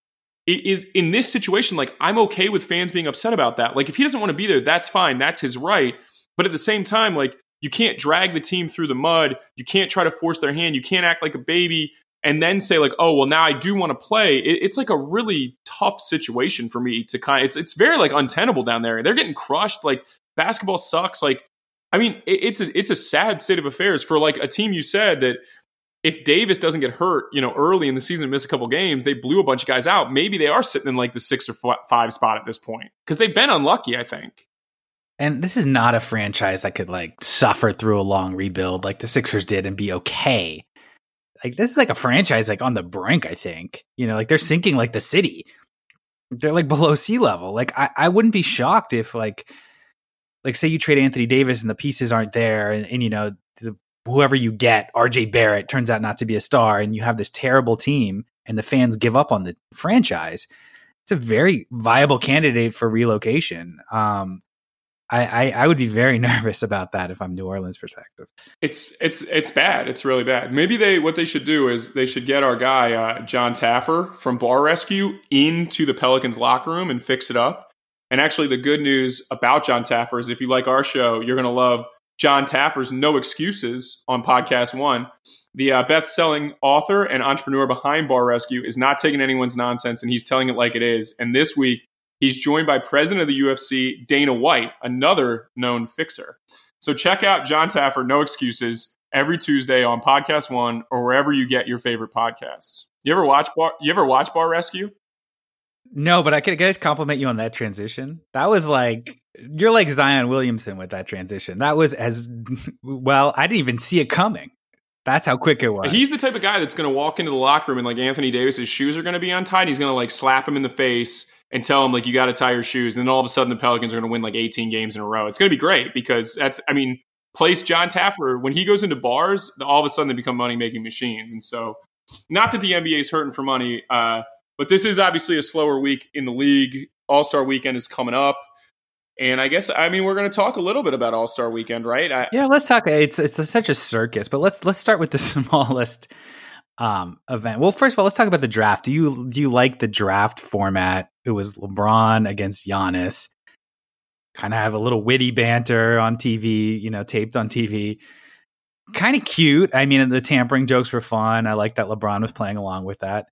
is in this situation, like, I'm okay with fans being upset about that. Like, if he doesn't want to be there, that's fine. That's his right. But at the same time, like, you can't drag the team through the mud. You can't try to force their hand. You can't act like a baby and then say like, oh well, now I do want to play. It, it's like a really tough situation for me to kind. Of, it's it's very like untenable down there. They're getting crushed. Like basketball sucks. Like I mean, it, it's a it's a sad state of affairs for like a team. You said that if Davis doesn't get hurt, you know, early in the season and miss a couple games, they blew a bunch of guys out. Maybe they are sitting in like the six or five spot at this point because they've been unlucky. I think. And this is not a franchise that could like suffer through a long rebuild like the Sixers did and be okay. Like this is like a franchise like on the brink, I think. You know, like they're sinking like the city. They're like below sea level. Like I, I wouldn't be shocked if like like say you trade Anthony Davis and the pieces aren't there and, and you know the, whoever you get, RJ Barrett turns out not to be a star and you have this terrible team and the fans give up on the franchise. It's a very viable candidate for relocation. Um, I, I, I would be very <laughs> nervous about that if I'm New Orleans perspective. It's it's it's bad. It's really bad. Maybe they what they should do is they should get our guy uh, Jon Taffer from Bar Rescue into the Pelicans locker room and fix it up. And actually, the good news about Jon Taffer is if you like our show, you're going to love Jon Taffer's No Excuses on Podcast One. The uh, best-selling author and entrepreneur behind Bar Rescue is not taking anyone's nonsense, and he's telling it like it is. And this week, He's joined by president of the UFC, Dana White, another known fixer. So check out Jon Taffer, No Excuses, every Tuesday on Podcast One or wherever you get your favorite podcasts. You ever watch Bar? You ever watch Bar Rescue? No, but I could guys compliment you on that transition. That was like you're like Zion Williamson with that transition. That was as well. I didn't even see it coming. That's how quick it was. He's the type of guy that's going to walk into the locker room and like Anthony Davis's shoes are going to be untied. He's going to like slap him in the face and tell him like you got to tie your shoes, and then all of a sudden the Pelicans are going to win like 18 games in a row. It's going to be great because that's I mean, place Jon Taffer when he goes into bars, all of a sudden they become money making machines, and so not that the NBA is hurting for money, uh, but this is obviously a slower week in the league. All Star Weekend is coming up. And I guess I mean we're going to talk a little bit about All Star Weekend, right? I, yeah, let's talk. It's it's such a circus, but let's let's start with the <laughs> smallest um, event. Well, first of all, let's talk about the draft. Do you do you like the draft format? It was LeBron against Giannis. Kind of have a little witty banter on TV, you know, taped on TV. Kind of cute. I mean, the tampering jokes were fun. I like that LeBron was playing along with that.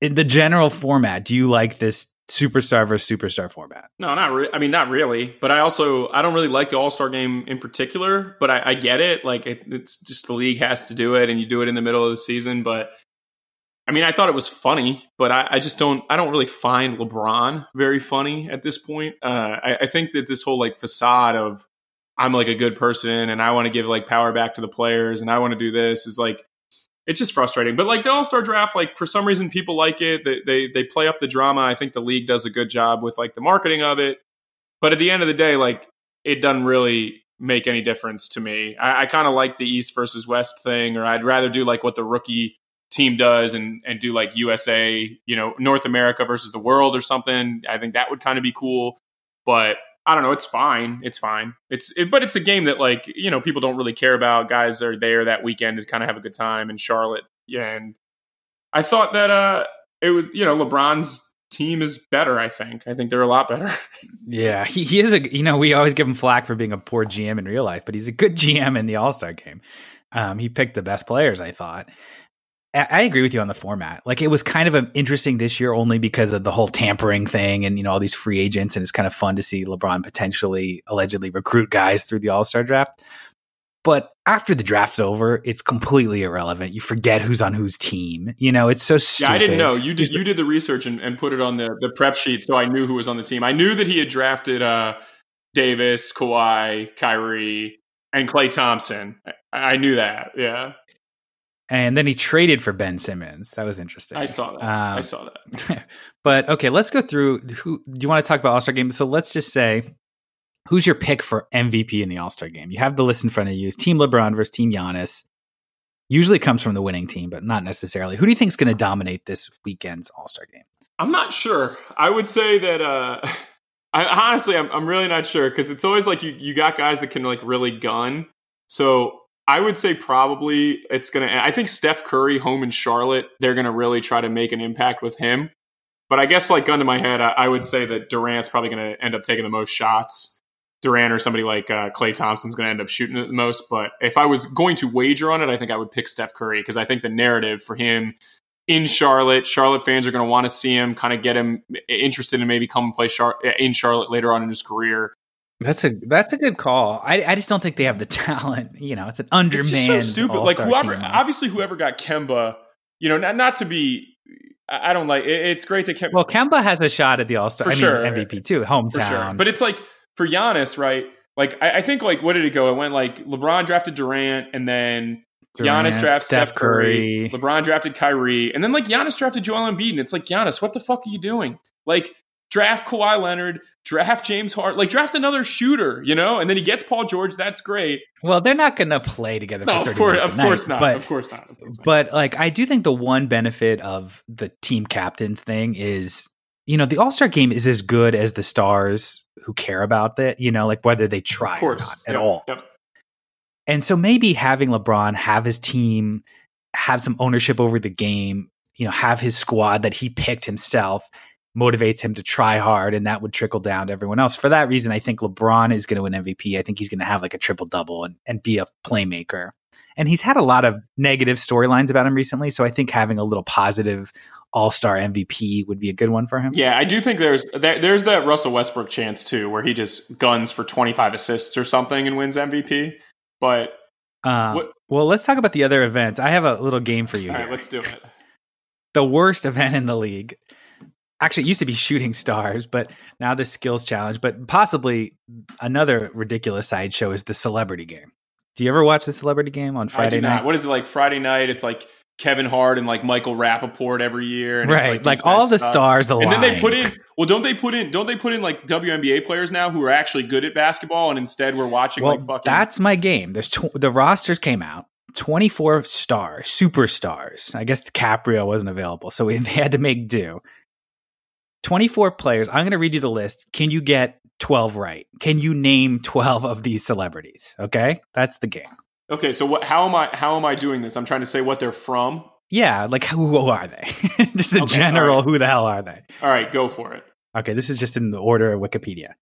In the general format, do you like this superstar versus superstar format. No, not I mean, not really. But I also I don't really like the All Star game in particular. But I, I get it. Like it, it's just the league has to do it, and you do it in the middle of the season. But I mean, I thought it was funny, but I, I just don't. I don't really find LeBron very funny at this point. Uh, I, I think that this whole like facade of I'm like a good person and I want to give like power back to the players and I want to do this is like it's just frustrating. But like the All Star draft, like for some reason people like it. They, they they play up the drama. I think the league does a good job with like the marketing of it. But at the end of the day, like it doesn't really make any difference to me. I, I kind of like the East versus West thing, or I'd rather do like what the rookie team does and and do like USA, you know, North America versus the world or something. I think that would kind of be cool. But I don't know. It's fine. It's fine. It's it, but it's a game that like you know people don't really care about. Guys are there that weekend to kind of have a good time in Charlotte. Yeah, and I thought that uh it was you know LeBron's team is better. I think. I think they're a lot better. <laughs> Yeah, he, he is a. You know, we always give him flack for being a poor GM in real life, but he's a good GM in the All Star game. Um, he picked the best players. I thought. I, agree with you on the format. Like it was kind of um, interesting this year only because of the whole tampering thing and you know all these free agents, and it's kind of fun to see LeBron potentially allegedly recruit guys through the All Star draft. But after the draft's over, it's completely irrelevant. You forget who's on whose team. You know, it's so stupid. Yeah, I didn't know. You did you did the research and, and put it on the, the prep sheet so I knew who was on the team. I knew that he had drafted uh, Davis, Kawhi, Kyrie, and Klay Thompson. I, I knew that. Yeah. And then he traded for Ben Simmons. That was interesting. I saw that. Um, I saw that. <laughs> but okay, let's go through who do you want to talk about All Star Game? So let's just say who's your pick for MVP in the All Star game? You have the list in front of you. It's Team LeBron versus Team Giannis. Usually comes from the winning team, but not necessarily. Who do you think is going to dominate this weekend's All Star game? I'm not sure. I would say that. Uh, <laughs> I honestly, I'm, I'm really not sure because it's always like you you got guys that can like really gun. So I would say probably it's gonna. I think Steph Curry home in Charlotte, they're gonna really try to make an impact with him. But I guess like gun to my head, I, I would say that Durant's probably gonna end up taking the most shots. Durant or somebody like uh, Klay Thompson's going to end up shooting it the most. But if I was going to wager on it, I think I would pick Steph Curry because I think the narrative for him in Charlotte, Charlotte fans are going to want to see him, kind of get him interested in maybe come and play Char- in Charlotte later on in his career. That's a that's a good call. I, I just don't think they have the <laughs> talent. You know, it's an undermanned. It's so stupid. Like whoever, team. obviously, whoever got Kemba. You know, not not to be. I don't like. It's great that Kemba. Well, Kemba has a shot at the All Star. I sure. mean, MVP too, hometown. Sure. But it's like for Giannis, right? Like I, I, think like what did it go? It went like LeBron drafted Durant, and then Durant, Giannis drafted Steph, Steph Curry. Curry. LeBron drafted Kyrie, and then like Giannis drafted Joel Embiid, and it's like Giannis, what the fuck are you doing? Like draft Kawhi Leonard, draft James Hart, like draft another shooter, you know, and then he gets Paul George. That's great. Well, they're not going to play together. No, of course, of course not. But, of course not. Of course not. But like, I do think the one benefit of the team captain thing is, you know, the All Star game is as good as the stars who care about that, you know, like whether they try or not at yep. all. Yep. And so maybe having LeBron have his team have some ownership over the game, you know, have his squad that he picked himself motivates him to try hard and that would trickle down to everyone else. For that reason, I think LeBron is going to win MVP. I think he's going to have like a triple double and, and be a playmaker. And he's had a lot of negative storylines about him recently. So I think having a little positive all Star MVP would be a good one for him. Yeah, I do think there's there's that Russell Westbrook chance too, where he just guns for 25 assists or something and wins MVP. But um, well, let's talk about the other events. I have a little game for you. All right, let's do it. The worst event in the league. Actually, it used to be <laughs> shooting stars, but now the skills challenge. But possibly another ridiculous sideshow is the celebrity game. Do you ever watch the celebrity game on Friday night? What is it like Friday night? It's like Kevin Hart and like Michael Rapaport every year. right. Like, like all the stuff. stars align. And then they put in, well, don't they put in, don't they put in like WNBA players now who are actually good at basketball and instead we're watching well, like fucking. That's my game. There's tw- the rosters came out. 24 stars, superstars. I guess DiCaprio wasn't available, so we, <laughs> they had to make do. 24 players. I'm going to read you the list. Can you get 12 right? Can you name 12 of these celebrities? Okay? That's the game. Okay, so what? How am I? How am I doing this? I'm trying to say what they're from. Yeah, like who, are they? <laughs> just in okay, general, right. who the hell are they? All right, go for it. Okay, this is just in the order of Wikipedia.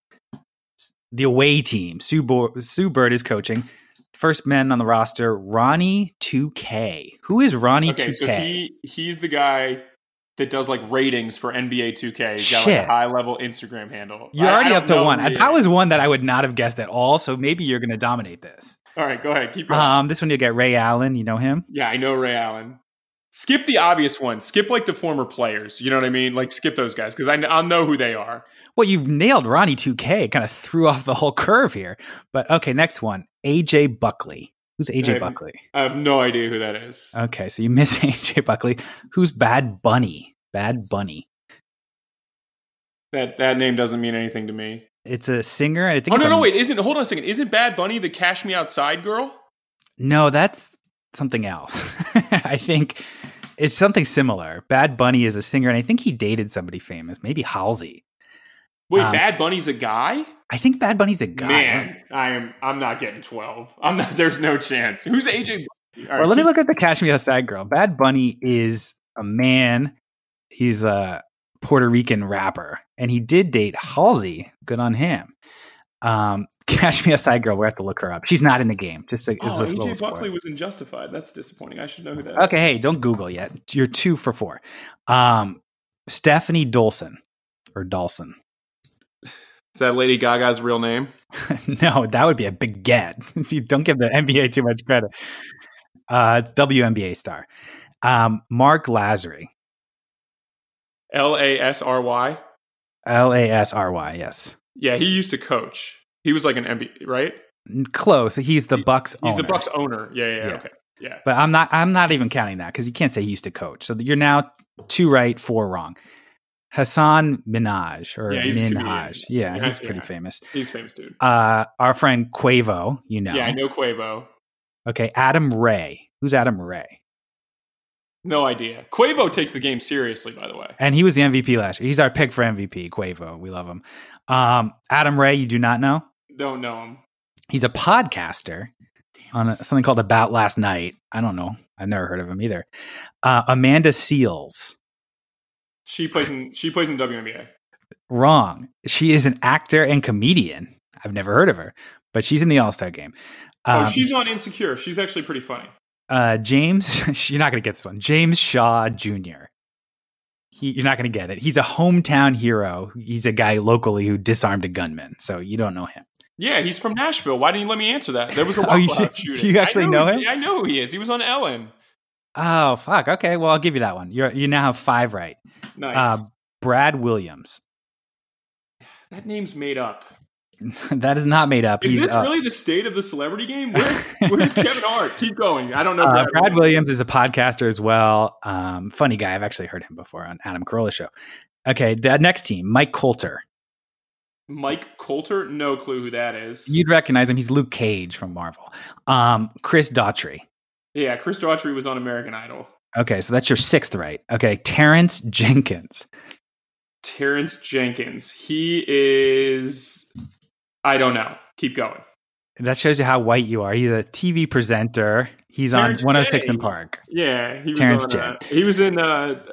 The away team, Sue, Bo- Sue Bird is coaching. First men on the roster, Ronnie 2K. Who is Ronnie okay, 2K? Okay, so he he's the guy that does like ratings for NBA 2K. He's got Shit. like a high level Instagram handle. You're I, already I up to one. That was one that I would not have guessed at all. So maybe you're going to dominate this. All right, go ahead. Keep going. Um, this one you get Ray Allen. You know him? Yeah, I know Ray Allen. Skip the obvious ones. Skip like the former players. You know what I mean? Like skip those guys because I I'll know who they are. Well, you've nailed Ronnie 2K. Kind of threw off the whole curve here. But okay, next one. AJ Buckley. Who's AJ I, Buckley? I have no idea who that is. Okay, so you miss <laughs> AJ Buckley. Who's Bad Bunny? Bad Bunny. That that name doesn't mean anything to me. It's a singer. I think. Oh no, a, no, wait! Isn't hold on a second? Isn't Bad Bunny the "Cash Me Outside" girl? No, that's something else. <laughs> I think it's something similar. Bad Bunny is a singer, and I think he dated somebody famous, maybe Halsey. Wait, um, Bad Bunny's a guy? I think Bad Bunny's a guy. Man, I am. I'm not getting twelve. I'm not. There's no chance. Who's AJ? Right, well, let me look at the Cash Me Outside girl. Bad Bunny is a man. He's a Puerto Rican rapper, and he did date Halsey. Good on him. Um, <laughs> Cash Me Outside Girl. We have to look her up. She's not in the game. Just a, Oh, a little AJ spoiler. Buckley was in Justified. That's disappointing. I should know who that. Okay, hey, don't Google yet. You're two for four. Um, Stefanie Dolson or Dawson. Is that Lady Gaga's real name? <laughs> no, that would be a big get. <laughs> you don't give the NBA too much credit. Uh, it's WNBA star. Um, Marc Lasry. L A S R Y. L A S R Y. Yes, Yeah, he used to coach. He was like an NBA, right? close. He's the He- Bucks. He's owner. the Bucks owner. Yeah, yeah, yeah. Yeah. okay. Yeah. But I'm not. I'm not even counting that because you can't say he used to coach. So you're now two right, four wrong. Hasan Minhaj or Yeah, he's a comedian. Minhaj. Yeah, Yeah, he's pretty yeah. famous. He's a famous dude. Uh, our friend Quavo, you know. Yeah, I know Quavo. Okay, Adam Ray. Who's Adam Ray? No idea. Quavo takes the game seriously, by the way. And he was the MVP last year. He's our pick for MVP. Quavo, we love him. Um, Adam Ray, you do not know. Don't know him. He's a podcaster on a, something called About Last Night. I don't know. I've never heard of him either. Uh, Amanda Seales. She plays in she plays in WNBA. Wrong. She is an actor and comedian. I've never heard of her, but she's in the All Star game. Oh, Um, she's on Insecure. She's actually pretty funny. uh, James. <laughs> You're not going to get this one. James Shaw Jr. He, you're not going to get it. He's a hometown hero. He's a guy locally who disarmed a gunman. So you don't know him. Yeah, he's from Nashville. Why didn't you let me answer that? There was a <laughs> Oh, you House shooting. do you actually know who- him? I know who he is. He was on Ellen. Oh fuck. Okay. Well, I'll give you that one. You you now have five right. Nice. Uh, Brad Williams. <sighs> that name's made up. <laughs> that is not made up. Is He's this uh, really the state of the celebrity game? Where, where's <laughs> Kevin Hart? Keep going. I don't know. Uh, Brad Williams is a podcaster as well. Um, funny guy. I've actually heard him before on Adam Carolla show. Okay, the next team, Mike Colter. Mike Colter? No clue who that is. You'd recognize him. He's Luke Cage from Marvel. Um, Chris Daughtry. Yeah, Chris Daughtry was on American Idol. Okay, so that's your sixth right. Okay, Terrence Jenkins. Terrence Jenkins. He is. I don't know. Keep going. That shows you how white you are. He's a TV presenter. He's Terrence on 106 J. in Park. Yeah, he was Terrence on. Uh, he was in uh,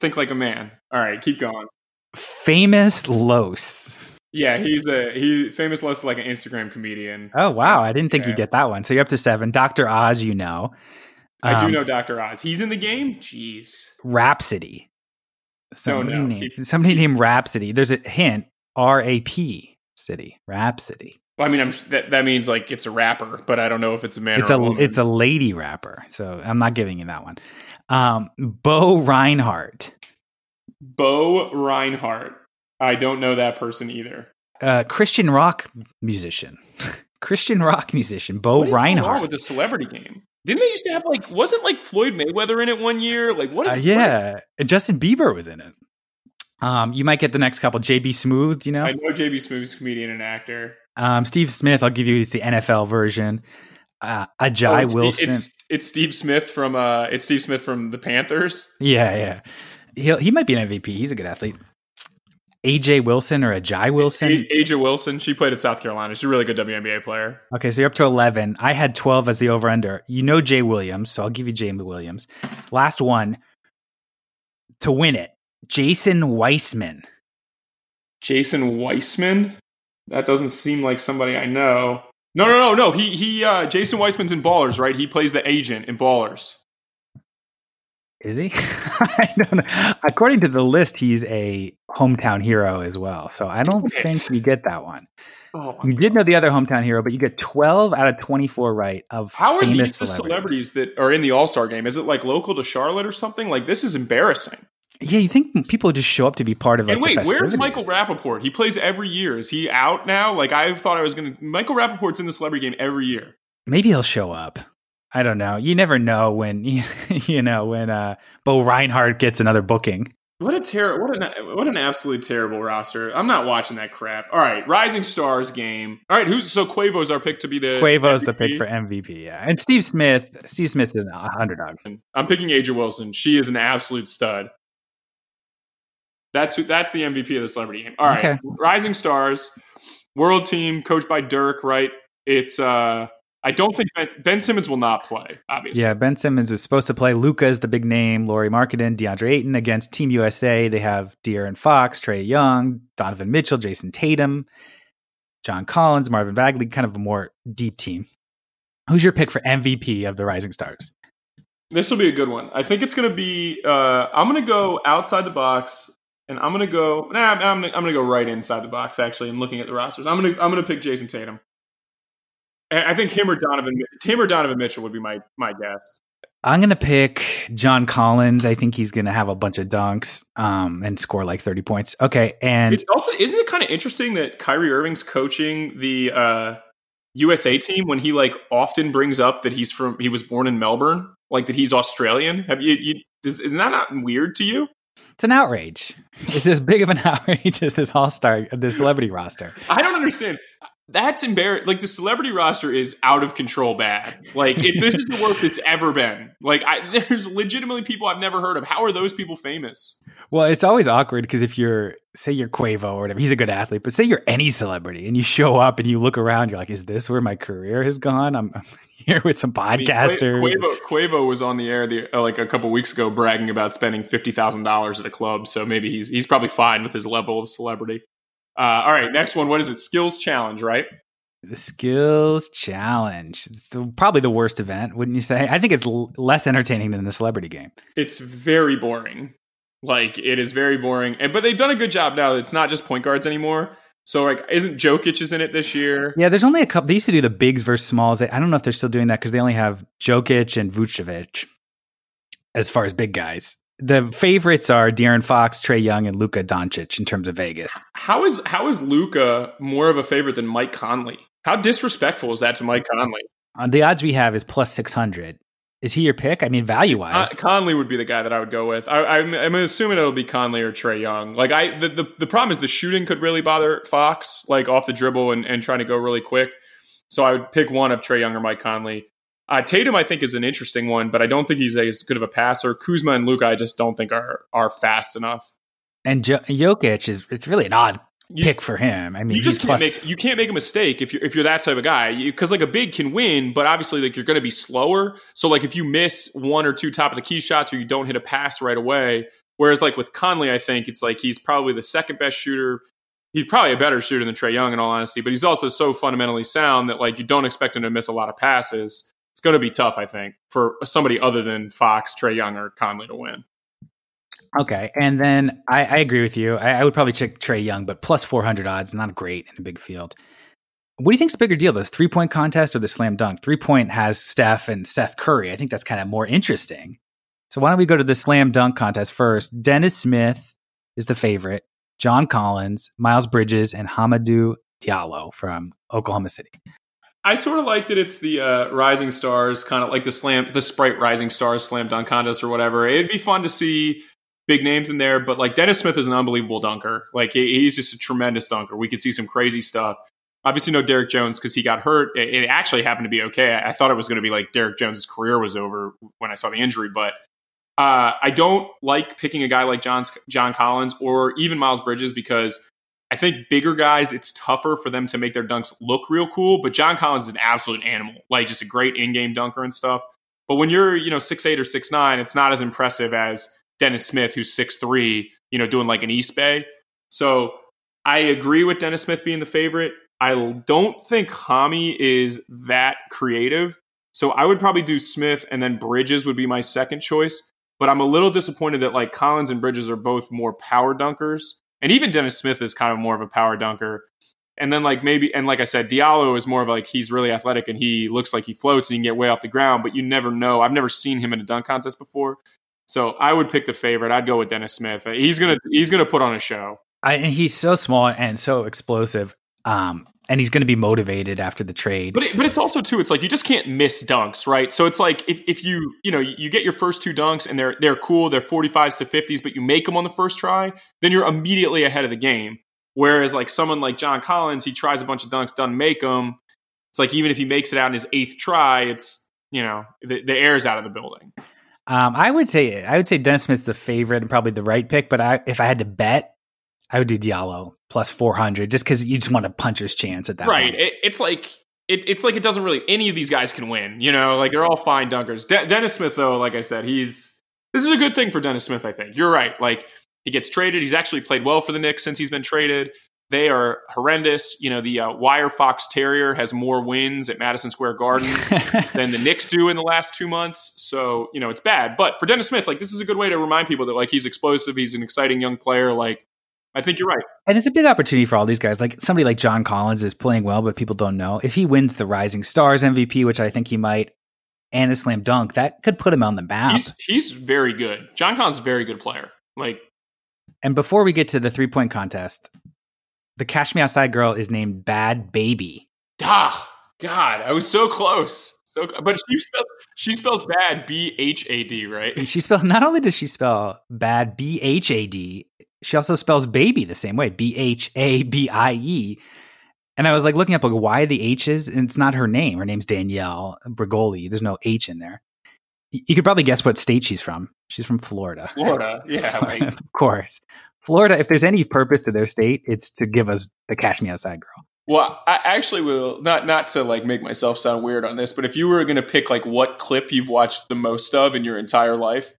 Think Like a Man. All right, keep going. Famous Los. Yeah, he's a he famous less like an Instagram comedian. Oh wow, I didn't think Yeah. you'd get that one. So you're up to seven. Doctor Oz, you know. I do Um, know Dr. Oz. He's in the game. Jeez. Rapsody. Somebody, no. named, Keep- somebody named Rapsody. There's a hint. R A P City. Rapsody. Well, I mean, I'm that that means like it's a rapper, but I don't know if it's a man It's or a a woman. it's a lady rapper. So I'm not giving you that one. Um, Bo Rinehart. Bo Rinehart. I don't know that person either. Uh, Christian rock musician. <laughs> Christian rock musician. Bo What is going on Rinehart. with the celebrity game? Didn't they used to have like wasn't like Floyd Mayweather in it one year? Like what is Uh, yeah, and Justin Bieber was in it. Um, you might get the next couple. JB Smoove, you know. I know JB Smoove's a comedian and actor. Um, Steve Smith, I'll give you. The NFL version. Uh, Ajay Oh, it's, Wilson. It's, it's Steve Smith from uh it's Steve Smith from the Panthers. yeah, yeah. He he might be an MVP. He's a good athlete. AJ Wilson or Ajay Wilson. A- A'ja Wilson. She played at South Carolina. She's a really good WNBA player. Okay, so you're up to 11. I had 12 as the over under. You know Jay Williams, so I'll give you Jay Williams. Last one to win it Jason Weissman. Jason Weissman. That doesn't seem like somebody I know. No, no, no, no. He he. Uh, Jason Weissman's in Ballers, right? He plays the agent in Ballers. Is he? <laughs> I don't know. According to the list, he's a hometown hero as well. So I don't Damn it. think you get that one. Oh, You did know the other hometown hero, but you get 12 out of 24 right of How are these the celebrities. celebrities that are in the All Star game? Is it like local to Charlotte or something? Like this is embarrassing. Yeah, you think people just show up to be part of like and wait, where's. Michael Rapaport? He plays every year. Is he out now? Like I thought I was going to. Michael Rapaport's in the celebrity game every year. Maybe he'll show up. I don't know. You never know when <laughs> you know when uh Bo Rinehart gets another booking. What a ter- what an what an absolutely terrible roster. I'm not watching that crap. All right, Rising Stars game. All right, who's so Quavo's our pick to be the Quavo's the pick for MVP, yeah. And Steve Smith, Steve Smith's an underdog. I'm picking A'ja Wilson. She is an absolute stud. That's who, that's the MVP of the celebrity game. All right, Okay. Rising Stars, world team coached by Dirk. Right, it's uh, I don't think Ben, ben, Simmons will not play. Obviously, yeah. Ben Simmons is supposed to play. Luka is the big name. Lauri Markkanen, DeAndre Ayton against Team USA. They have De'Aaron Fox, Trae Young, Donovan Mitchell, Jayson Tatum, John Collins, Marvin Bagley. Kind of a more deep team. Who's your pick for MVP of the Rising Stars? This will be a good one. I think it's going to be. Uh, I'm going to go outside the box, and I'm going to go. Nah, I'm, I'm going to go right inside the box actually. And looking at the rosters, I'm going to I'm going to pick Jayson Tatum. I think him or Donovan, him or Donovan Mitchell would be my my guess. I'm gonna pick John Collins. I think he's gonna have a bunch of dunks um, and score like 30 points. Okay, and it's also isn't it kind of interesting that Kyrie Irving's coaching the uh, USA team when he like often brings up that he's from he was born in Melbourne, like that he's Australian. Have you? you is, is that not weird to you? It's an outrage. It's as big of an <laughs> outrage as this all star, this celebrity roster. I don't understand that's embarrassing. Like the celebrity roster is out of control bad. Like if this is the worst it's ever been. Like I, <laughs> there's legitimately people I've never heard of. How are those people famous? Well, it's always awkward because if you're, say, you're Quavo or whatever, he's a good athlete, but say you're any celebrity and you show up and you look around, you're like, is this where my career has gone? I'm, I'm <laughs> here with some podcasters. I mean, Quavo, Quavo, was on the air the, uh, like a couple weeks ago bragging about spending fifty thousand dollars at a club. So maybe he's he's probably fine with his level of celebrity. Uh, all right, next one. What is it? Skills challenge, right? The skills challenge. It's probably the worst event, wouldn't you say? I think it's l- less entertaining than the celebrity game. It's very boring. Like it is very boring, and but they've done a good job now. It's not just point guards anymore. So like, isn't Jokic is in it this year? Yeah, there's only a couple. They used to do the bigs versus smalls. I don't know if they're still doing that because they only have Jokic and Vucevic as far as big guys the favorites are De'Aaron Fox, Trae Young, and Luka Doncic in terms of Vegas. How is how is Luka more of a favorite than Mike Conley? How disrespectful is that to Mike Conley? Uh, the odds we have is plus six hundred. Is he your pick? I mean, value wise, uh, Conley would be the guy that I would go with. I, am I'm, I'm assuming it'll be Conley or Trae Young. Like I, the, the, the problem is the shooting could really bother Fox, like off the dribble and, and trying to go really quick. So I would pick one of Trae Young or Mike Conley. Uh, Tatum, I think, is an interesting one, but I don't think he's as good of a passer. Kuzma and Luka, I just don't think are are fast enough. And jo- Jokic is it's really an odd you, pick for him. I mean, you just can't plus- make you can't make a mistake if you're if you're that type of guy because like a big can win, but obviously like you're going to be slower. So like if you miss one or two top of the key shots or you don't hit a pass right away, whereas like with Conley, I think it's like he's probably the second best shooter. He's probably a better shooter than Trae Young in all honesty, but he's also so fundamentally sound that like you don't expect him to miss a lot of passes going to be tough, I think, for somebody other than Fox, Trae Young, or Conley to win. Okay, and then I, I agree with you. I, I, would probably check Trae Young, but plus four hundred odds, not great in a big field. What do you think's a bigger deal, the three point contest or the slam dunk? Three point has Steph and Steph Curry. I think that's kind of more interesting. So why don't we go to the slam dunk contest first? Dennis Smith is the favorite. John Collins, Miles Bridges, and Hamidou Diallo from Oklahoma City. I sort of liked it. It's the uh, Rising Stars, kind of like the slam, the Sprite Rising Stars slam dunk contest or whatever. It'd be fun to see big names in there, but like Dennis Smith is an unbelievable dunker. Like he's just a tremendous dunker. We could see some crazy stuff. Obviously, no Derrick Jones because he got hurt. It, actually happened to be okay. I, thought it was going to be like Derrick Jones's career was over when I saw the injury, but uh, I don't like picking a guy like John John Collins or even Miles Bridges because I think bigger guys, it's tougher for them to make their dunks look real cool. But John Collins is an absolute animal, like just a great in-game dunker and stuff. But when you're, you know, six eight or six nine, it's not as impressive as Dennis Smith, who's six three, you know, doing like an East Bay. So I agree with Dennis Smith being the favorite. I don't think Hami is that creative. So I would probably do Smith and then Bridges would be my second choice. But I'm a little disappointed that like Collins and Bridges are both more power dunkers. And even Dennis Smith is kind of more of a power dunker. And then like maybe and like I said, Diallo is more of like he's really athletic and he looks like he floats and he can get way off the ground, but you never know. I've never seen him in a dunk contest before. So I would pick the favorite. I'd go with Dennis Smith. He's gonna he's gonna put on a show. I, and he's so small and so explosive. Um, and he's going to be motivated after the trade. But it, but it's also too. It's like you just can't miss dunks, right? So it's like if, if you you know you get your first two dunks and they're they're cool, they're forty fives to fifties, but you make them on the first try, then you're immediately ahead of the game. Whereas like someone like John Collins, he tries a bunch of dunks, doesn't make them. It's like even if he makes it out in his eighth try, it's you know the, the air's out of the building. Um, I would say I would say Dennis Smith's the favorite and probably the right pick. But I, if I had to bet, I would do Diallo plus 400 just because you just want to puncher's chance at that right. It, it's like it, it's like it doesn't really any of these guys can win. You know, like they're all fine dunkers. De- Dennis Smith, though, like I said, he's this is a good thing for Dennis Smith. I think you're right. Like he gets traded. He's actually played well for the Knicks since he's been traded. They are horrendous. You know, the uh, Wire Fox Terrier has more wins at Madison Square Garden <laughs> than the Knicks do in the last two months. So, you know, it's bad. But for Dennis Smith, like, this is a good way to remind people that, like, he's explosive. He's an exciting young player. Like, I think you're right. And it's a big opportunity for all these guys. Like somebody like John Collins is playing well, but people don't know. If he wins the Rising Stars MVP, which I think he might, and a slam dunk, that could put him on the map. He's, he's very good. John Collins is a very good player. Like, and before we get to the three point contest, the Cash Me Outside girl is named Bad Baby. Ah, God, I was so close. So, but she spells she spells bad B H A D, right? And she spells not only does she spell bad B H A D, she also spells baby the same way B H A B I E. And I was like looking up like why the H's, and it's not her name. Her name's Danielle Bregoli. There's no H in there. You could probably guess what state she's from. She's from Florida. Florida, yeah, <laughs> like, of course. Florida, if there's any purpose to their state, it's to give us the Cash Me Outside girl. Well, I actually will not not to like make myself sound weird on this, but if you were going to pick like what clip you've watched the most of in your entire life,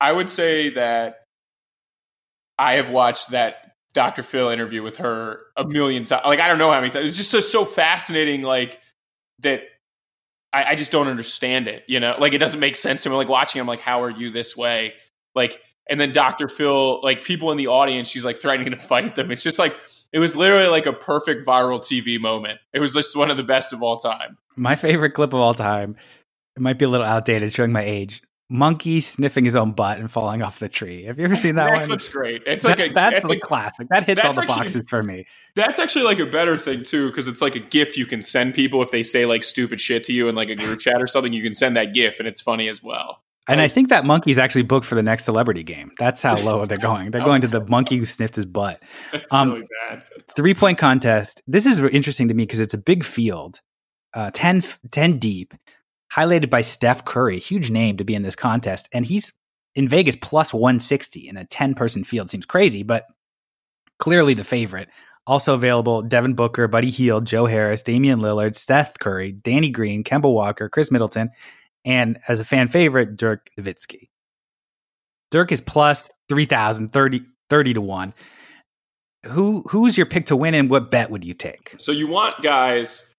I would say that I have watched that Dr. Phil interview with her a million times. Like I don't know how many times. It's just so, so fascinating. Like that, I, I just don't understand it. You know, like it doesn't make sense to me. Like watching, I'm like, how are you this way? Like and then Dr. Phil, like people in the audience, she's like threatening to <laughs> fight them. It's just like it was literally like a perfect viral TV moment. It was just one of the best of all time. My favorite clip of all time. It might be a little outdated, showing my age. Monkey sniffing his own butt and falling off the tree. Have you ever seen that, that one? clip's great. It's like that, a that's like, a classic. That hits all the actually, boxes for me. That's actually like a better thing too, because it's like a GIF you can send people if they say like stupid shit to you in like a group chat or something. You can send that GIF and it's funny as well. And I think that monkey's actually booked for the next celebrity game. That's how low they're <laughs> going. They're going to the monkey who sniffed his butt. That's um, really bad. Three point contest. This is interesting to me because it's a big field, uh, 10, 10 deep, highlighted by Steph Curry, huge name to be in this contest. And he's in Vegas plus 160 in a 10 person field. Seems crazy, but clearly the favorite. Also available Devin Booker, Buddy Hield, Joe Harris, Damian Lillard, Steph Curry, Danny Green, Kemba Walker, Khris Middleton, and as a fan favorite, Dirk Nowitzki. Dirk is plus 3,000, 30, 30 to 1. Who Who's your pick to win and what bet would you take? So you want guys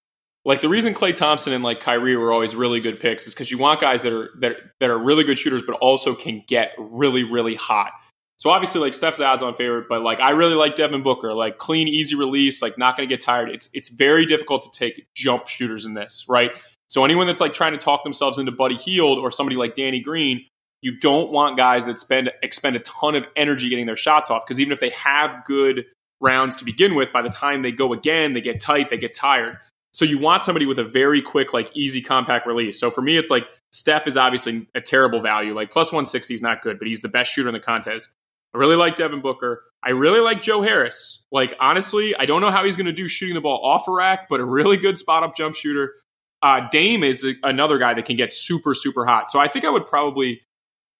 like the reason Klay Thompson and like Kyrie were always really good picks is because you want guys that are that, that are really good shooters, but also can get really, really hot. So obviously, like Steph's odds on favorite, but like I really like Devin Booker, like clean, easy release, like not going to get tired. It's it's very difficult to take jump shooters in this, right? So anyone that's like trying to talk themselves into Buddy Hield or somebody like Danny Green, you don't want guys that spend expend a ton of energy getting their shots off because even if they have good rounds to begin with, by the time they go again, they get tight, they get tired. So you want somebody with a very quick, like easy, compact release. So for me, it's like Steph is obviously a terrible value. Like plus 160 is not good, but he's the best shooter in the contest. I really like Devin Booker. I really like Joe Harris. Like honestly, I don't know how he's going to do shooting the ball off a rack, but a really good spot up jump shooter. Uh, Dame is a, another guy that can get super super hot. So I think I would probably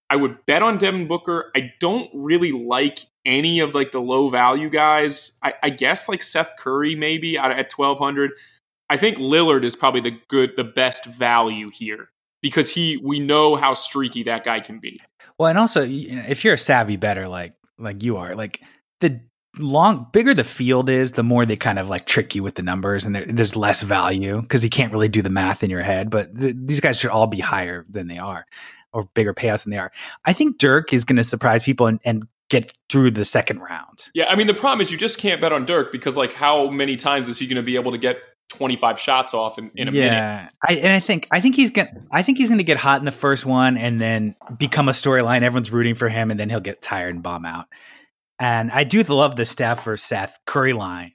I would bet on Devin Booker. I don't really like any of like the low value guys. I, I guess like Seth Curry maybe at, at twelve hundred. I think Lillard is probably the good the best value here because he we know how streaky that guy can be. Well, and also if you're a savvy better like like you are, like the long bigger the field is, the more they kind of like trick you with the numbers, and there, there's less value because you can't really do the math in your head. But the, these guys should all be higher than they are, or bigger payouts than they are. I think Dirk is going to surprise people and, and get through the second round. Yeah, I mean the problem is you just can't bet on Dirk because like how many times is he going to be able to get 25 shots off in, in a yeah. minute. I, and I think I think he's gonna I think he's gonna get hot in the first one and then become a storyline. Everyone's rooting for him, and then he'll get tired and bomb out. And I do love the Steph for Seth Curry line.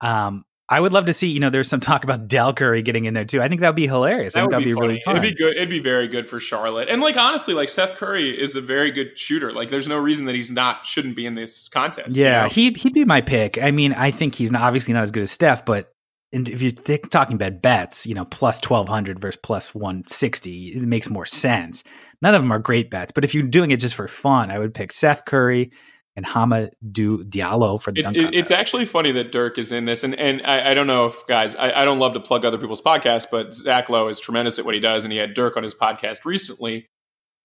Um, I would love to see, you know, there's some talk about Del Curry getting in there too. I think that would be hilarious. That I think would that'd be, be, really fun. It'd be good. It'd be very good for Charlotte. And like honestly, like Seth Curry is a very good shooter. Like there's no reason that he's not shouldn't be in this contest. Yeah, you know? he he'd be my pick. I mean, I think he's not, obviously not as good as Steph, but if you're th- talking about bets, you know, plus 1200 versus plus 160, it makes more sense. None of them are great bets, but if you're doing it just for fun, I would pick Seth Curry, and Hamidou Diallo for the it, dunk it, contest. It's actually funny that Dirk is in this, and and I, I don't know if guys, I, I, don't love to plug other people's podcasts, but Zach Lowe is tremendous at what he does, and he had Dirk on his podcast recently,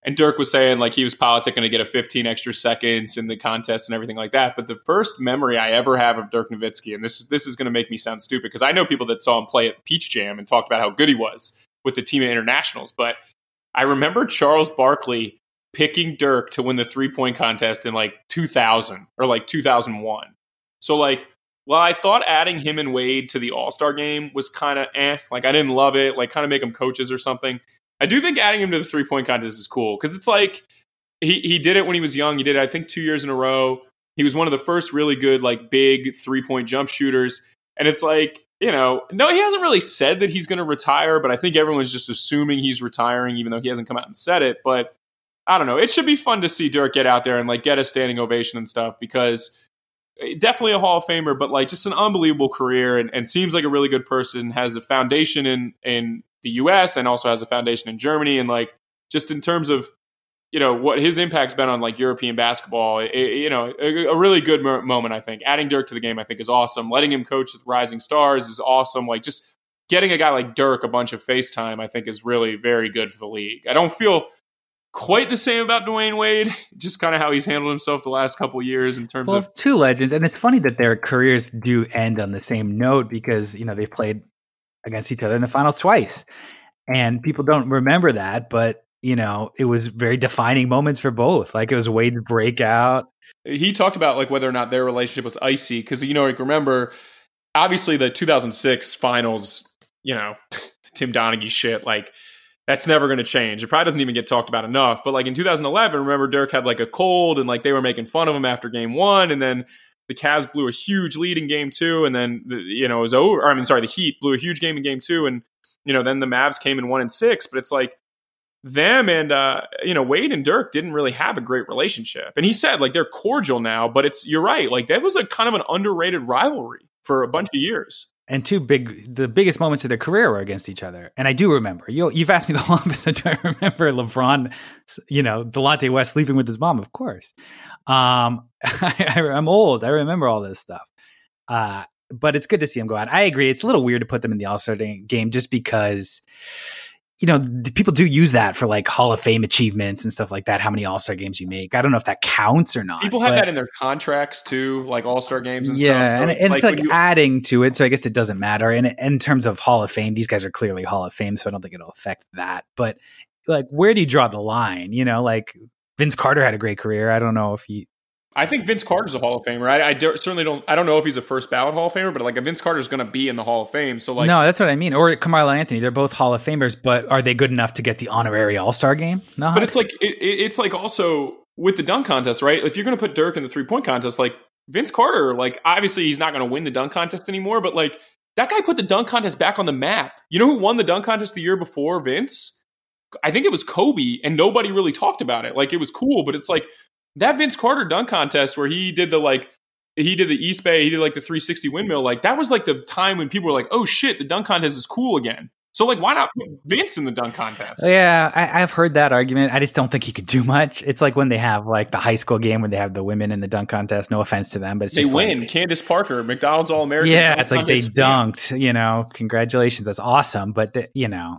and Dirk was saying like he was politicking to get a 15 extra seconds in the contest and everything like that. But the first memory I ever have of Dirk Nowitzki, and this this is going to make me sound stupid because I know people that saw him play at Peach Jam and talked about how good he was with the team at internationals, but I remember Charles Barkley picking Dirk to win the three point contest in like 2000 or like 2001. So, like, well, I thought adding him and Wade to the All Star game was kind of eh. Like, I didn't love it. Like, kind of make them coaches or something. I do think adding him to the three point contest is cool because it's like he, he did it when he was young. He did it, I think, two years in a row. He was one of the first really good, like, big three point jump shooters. And it's like, you know, no, he hasn't really said that he's going to retire, but I think everyone's just assuming he's retiring, even though he hasn't come out and said it. But I don't know. It should be fun to see Dirk get out there and like get a standing ovation and stuff because eh, definitely a Hall of Famer, but like just an unbelievable career and, and seems like a really good person. Has a foundation in in the U.S. and also has a foundation in Germany. And like just in terms of you know what his impact's been on like European basketball, it, you know, a, a, really good moment. I think adding Dirk to the game, I think, is awesome. Letting him coach the Rising Stars is awesome. Like just getting a guy like Dirk a bunch of FaceTime, I think, is really very good for the league. I don't feel quite the same about Dwyane Wade, <laughs> just kind of how he's handled himself the last couple years in terms well, of two legends. And it's funny that their careers do end on the same note because, you know, they've played against each other in the finals twice. And people don't remember that, but you know, it was very defining moments for both. Like it was Wade's breakout. He talked about like whether or not their relationship was icy because you know, like remember, obviously the 2006 finals, you know, <laughs> Tim Donaghy shit, like that's never going to change. It probably doesn't even get talked about enough. But like in 2011, remember Dirk had like a cold and like they were making fun of him after game one. And then the Cavs blew a huge lead in game two. And then, the, you know, it was over. I mean, sorry, the Heat blew a huge game in game two. And, you know, then the Mavs came in one and six. But it's like them and, uh, you know, Wade and Dirk didn't really have a great relationship. And he said like they're cordial now, but it's, you're right. Like that was a kind of an underrated rivalry for a bunch of years and two big the biggest moments of their career were against each other. And I do remember. You you've asked me the <laughs> longest. Do I remember LeBron? You know, Delonte West sleeping with his mom. Of course. Um, <laughs> I, am old. I remember all this stuff. Uh, but it's good to see him go out. I agree. It's a little weird to put them in the All Star game just because you know, people do use that for like Hall of Fame achievements and stuff like that. How many All Star games you make? I don't know if that counts or not. People have that in their contracts too, like All Star games and yeah, stuff. So and, and like it's like you- adding to it. So I guess it doesn't matter. And in terms of Hall of Fame, these guys are clearly Hall of Fame, so I don't think it'll affect that. But like, where do you draw the line? You know, like Vince Carter had a great career. I don't know if he I think Vince Carter's a Hall of Famer. I, I do, certainly don't. I don't know if he's a first ballot Hall of Famer, but like a Vince Carter's going to be in the Hall of Fame. So like, no, that's what I mean. Or Carmelo Anthony, they're both Hall of Famers, but are they good enough to get the honorary All Star game? No, but it's like it, it's like also with the dunk contest, right? If you're going to put Dirk in the three point contest, like Vince Carter, like obviously he's not going to win the dunk contest anymore, but like that guy put the dunk contest back on the map. You know who won the dunk contest the year before Vince? I think it was Kobe, and nobody really talked about it. Like it was cool, but it's like that Vince Carter dunk contest where he did the like he did the Eastbay, he did like the 360 windmill. Like that was like the time when people were like, "Oh shit, the dunk contest is cool again." So like, why not put Vince in the dunk contest? Yeah, I, have heard that argument. I just don't think he could do much. It's like when they have like the high school game when they have the women in the dunk contest. No offense to them, but they win. Like, Candace Parker, McDonald's All American. Yeah, it's like they dunked. You know, congratulations, that's awesome. But the, you know,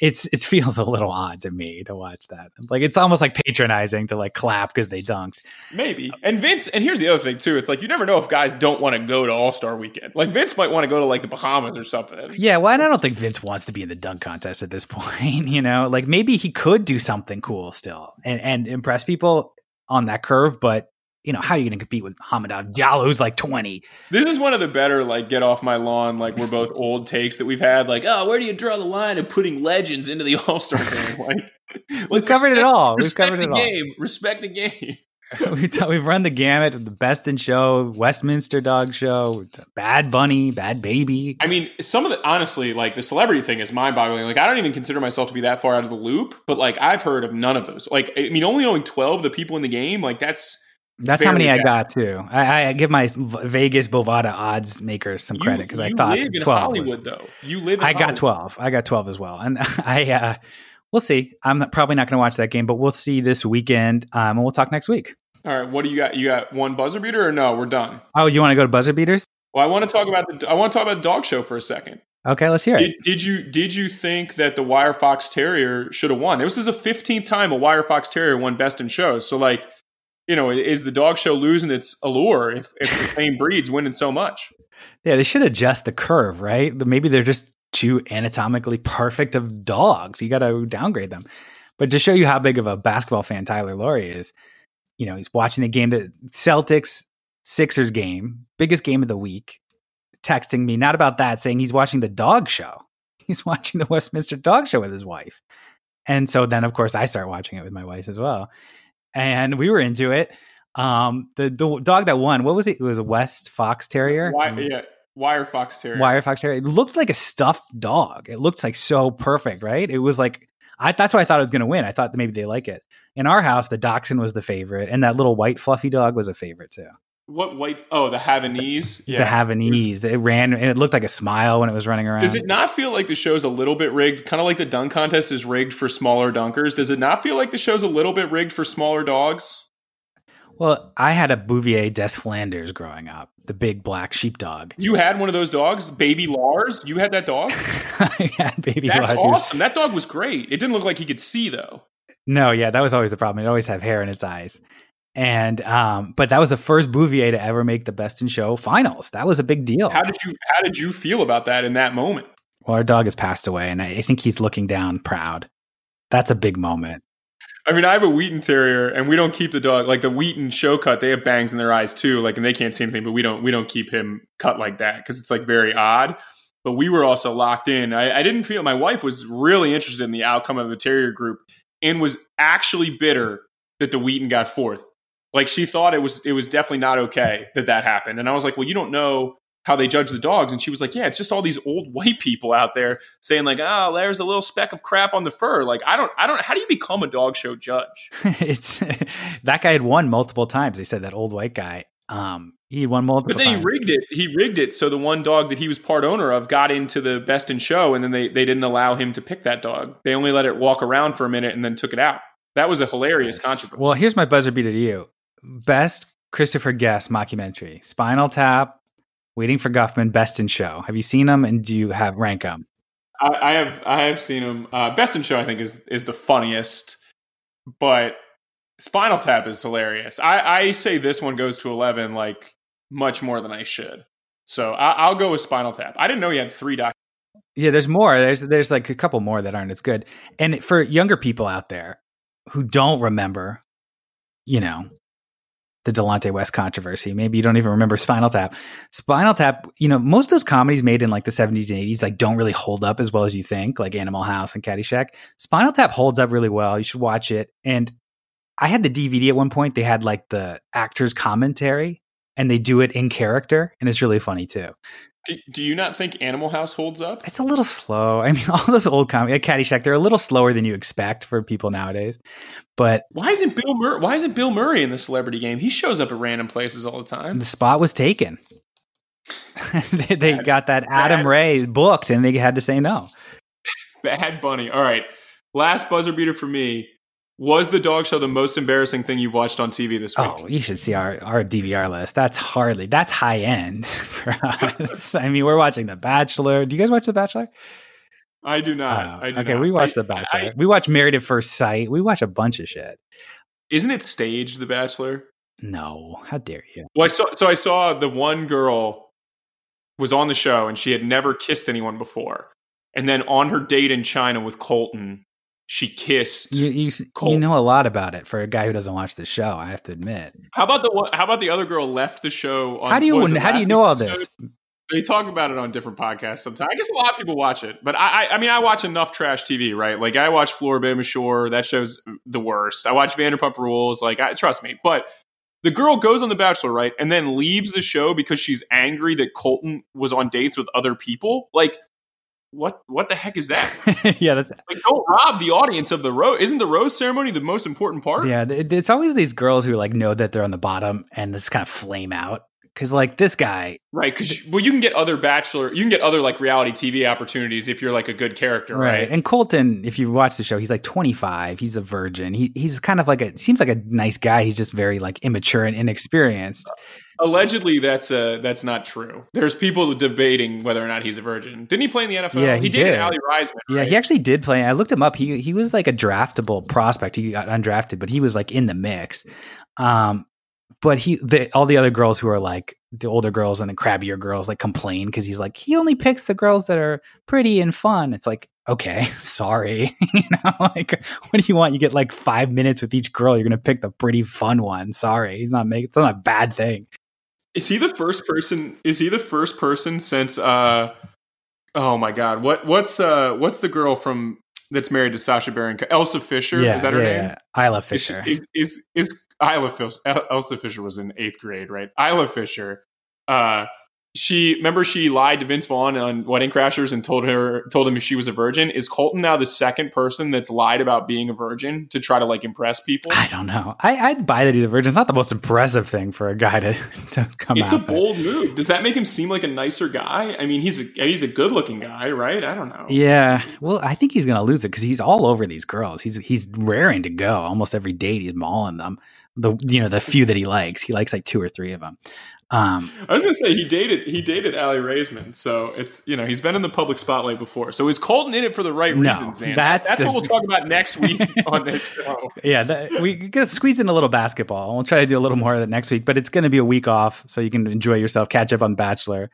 it's it feels a little odd to me to watch that. Like it's almost like patronizing to like clap because they dunked. Maybe. And Vince, and here's the other thing too. It's like you never know if guys don't want to go to All Star Weekend. Like Vince might want to go to like the Bahamas or something. Yeah, well, I don't think Vince wants to be in the dunk contest at this <laughs> point. You know, like maybe he could do something cool still and and impress people on that curve, but you know, how are you going to compete with Hamidou Diallo, who's like 20? This is one of the better, like, get off my lawn, like, we're both <laughs> old takes that we've had. Like, oh, where do you draw the line of putting legends into the <laughs> All Star game? <laughs> Like, we've covered it all. We've covered it game. all. Respect the game. we've, t- we've run the gamut of the Best in Show, Westminster Dog Show, Bad Bunny, Bad Baby. I mean, some of the honestly, like the celebrity thing is mind boggling. Like, I don't even consider myself to be that far out of the loop, but like, I've heard of none of those. Like, I mean, only knowing 12 of the people in the game, like, that's that's how many bad. I got too. I, I, give my Vegas Bovada odds makers some credit because I thought live in 12 Hollywood was, though. You live. I Hollywood. got twelve. I got twelve as well, and <laughs> I. Uh, we'll see. I'm not, probably not going to watch that game, but we'll see this weekend, um, and we'll talk next week. All right, what do you got? You got one buzzer beater or no? We're done. Oh, you want to go to buzzer beaters? Well, I want to talk about the I want to talk about the dog show for a second. Okay, let's hear it. Did, did you did you think that the Wire Fox Terrier should have won? This is the fifteenth time a Wire Fox Terrier won Best in Shows. So, like, you know, is the dog show losing its allure if, if the same breed's winning so much? Yeah, they should adjust the curve, right? Maybe they're just too anatomically perfect of dogs. You got to downgrade them. But to show you how big of a basketball fan Tyler Laurie is, you know, he's watching the game, the Celtics Sixers game, biggest game of the week, texting me, not about that, saying he's watching the dog show. <laughs> He's watching the Westminster dog show with his wife. And so then, of course, I start watching it with my wife as well. And we were into it. Um, the, the dog that won, what was it? It was a West Fox Terrier. Why, yeah, Wire Fox Terrier. Wire Fox Terrier. It looked like a stuffed dog. It looked like so perfect, right? It was like I, that's why I thought it was going to win. I thought that maybe they like it. In our house, the Dachshund was the favorite, and that little white fluffy dog was a favorite too. What white? Oh, the Havanese. Yeah. The Havanese. It ran and it looked like a smile when it was running around. Does it not feel like the show's a little bit rigged? Kind of like the dunk contest is rigged for smaller dunkers. Does it not feel like the show's a little bit rigged for smaller dogs? Well, I had a Bouvier des Flandres growing up, the big black sheepdog. You had one of those dogs, Baby Lars. You had that dog. <laughs> I had Baby That's Lars. awesome. That dog was great. It didn't look like he could see though. No, yeah, that was always the problem. It always have hair in its eyes. And um, but that was the first Bouvier to ever make the Best in Show finals. That was a big deal. How did you How did you feel about that in that moment? Well, our dog has passed away, and I think he's looking down proud. That's a big moment. I mean, I have a Wheaten Terrier, and we don't keep the dog like the Wheaten show cut. They have bangs in their eyes too, like, and they can't see anything. But we don't we don't keep him cut like that because it's like very odd. But we were also locked in. I, I didn't feel my wife was really interested in the outcome of the Terrier group and was actually bitter that the Wheaten got fourth. Like she thought it was it was definitely not okay that that happened. And I was like, well, you don't know how they judge the dogs. And she was like, yeah, it's just all these old white people out there saying like, oh, there's a little speck of crap on the fur. Like, I don't, I don't, how do you become a dog show judge? <laughs> it's that guy had won multiple times. They said that old white guy. Um, he won multiple. But then times. he rigged it. He rigged it so the one dog that he was part owner of got into the best in show, and then they they didn't allow him to pick that dog. They only let it walk around for a minute and then took it out. That was a hilarious controversy. Well, here's my buzzer beater to you: best Christopher Guest mockumentary, Spinal Tap, Waiting for Guffman, Best in Show. Have you seen them, and do you have rank them? I, I have I have seen them. Uh, Best in Show, I think, is is the funniest, but Spinal Tap is hilarious. I, I say this one goes to eleven, like much more than I should. So I, will go with Spinal Tap. I didn't know he had three doc. Yeah, there's more. There's there's like a couple more that aren't as good. And for younger people out there who don't remember, you know, the Delonte West controversy. Maybe you don't even remember Spinal Tap. Spinal Tap, you know, most of those comedies made in like the 70s and 80s like don't really hold up as well as you think, like Animal House and Caddyshack. Spinal Tap holds up really well. You should watch it. And I had the DVD at one point. They had like the actors commentary and they do it in character and it's really funny too. Do, do, you not think Animal House holds up? It's a little slow. <laughs> I mean, all those old comedy, like Caddyshack, they're a little slower than you expect for people nowadays. But why isn't Bill Murray? Why isn't Bill Murray in the Celebrity Game? He shows up at random places all the time. The spot was taken. <laughs> <laughs> they, they got that Adam bad. Ray booked, and they had to say no. Bad Bunny. All right, last buzzer beater for me. Was the dog show the most embarrassing thing you've watched on TV this week? Oh, you should see our, our DVR list. That's hardly that's high end <laughs> for us. I mean, we're watching The Bachelor. Do you guys watch The Bachelor? I do not. Oh, I do okay, not. we watch I, The Bachelor. I, we watch Married at First Sight. We watch a bunch of shit. Isn't it staged, The Bachelor? No, how dare you? Well, I saw. So I saw the one girl was on the show and she had never kissed anyone before, and then on her date in China with Colton, she kissed. You, you, you, know a lot about it for a guy who doesn't watch the show. I have to admit. How about the how about the other girl left the show? On, how do you how do you know all this? They talk about it on different podcasts sometimes. I guess a lot of people watch it, but I, I, I mean, I watch enough trash TV, right? Like I watch Floribama Shore. That show's the worst. I watch Vanderpump Rules. Like, I, trust me. But the girl goes on The Bachelor, right, and then leaves the show because she's angry that Colton was on dates with other people. Like, what what the heck is that? <laughs> yeah, that's like don't rob the audience of the rose. Isn't the rose ceremony the most important part? Yeah, it's always these girls who like know that they're on the bottom and just kind of flame out because like this guy, right? Because well, you can get other bachelor, you can get other like reality TV opportunities if you're like a good character, right? right? And Colton, if you watch the show, he's like 25. He's a virgin. He he's kind of like a seems like a nice guy. He's just very like immature and inexperienced. Allegedly, that's uh that's not true. There's people debating whether or not he's a virgin. Didn't he play in the NFL? Yeah, he, he did. Aly Raisman. Yeah, he actually did play. I looked him up. He he was like a draftable prospect. He got undrafted, but he was like in the mix. Um, but he the, all the other girls who are like the older girls and the crabbier girls like complain because he's like he only picks the girls that are pretty and fun. It's like okay, <laughs> sorry, <laughs> you know, <laughs> like what do you want? You get like five minutes with each girl. You're gonna pick the pretty fun one. Sorry, he's not making. It's not a bad thing. Is he the first person? Is he the first person since? uh Oh my God! What what's uh what's the girl from that's married to Sacha Baron? Elsa Fisher. Yeah, is that her yeah, name? Yeah. Isla Fisher. Is, is, is, is Isla Fisher? Elsa Fisher was in eighth grade, right? Isla Fisher. Uh, she remember she lied to Vince Vaughn on Wedding Crashers and told her told him she was a virgin. Is Colton now the second person that's lied about being a virgin to try to like impress people? I don't know. I, would buy that he's a virgin. It's not the most impressive thing for a guy to, <laughs> to come it's out. A bold move. Does that make him seem like a nicer guy? I mean, he's a he's a good looking guy, right? I don't know. Yeah. Well, I think he's gonna lose it because he's all over these girls. He's he's raring to go. Almost every date he's mauling them. The you know the few that he likes. He likes like two or three of them. Um, I was gonna say he dated he dated Aly Raisman, so it's you know he's been in the public spotlight before. So is Colton in it for the right no, reasons? That's that's the, what we'll talk about next week <laughs> on this show. Yeah, that, we gotta squeeze in a little basketball. We'll try to do a little more of that next week, but it's going to be a week off, so you can enjoy yourself, catch up on Bachelor.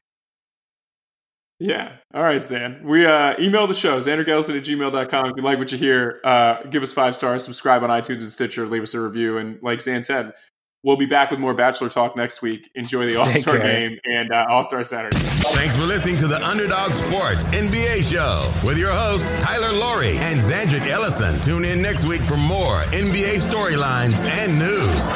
Yeah. All right, Zan. We uh, email the show, xandergellison at gmail.com. If you like what you hear, uh, give us five stars, subscribe on iTunes and Stitcher, leave us a review. And like Zan said, We'll be back with more Bachelor Talk next week. Enjoy the <laughs> All Star game and uh, All Star Saturday. Thanks for listening to the Underdog Sports NBA show with your hosts, Tyler Laurie and Zandrick Ellison. Tune in next week for more NBA storylines and news.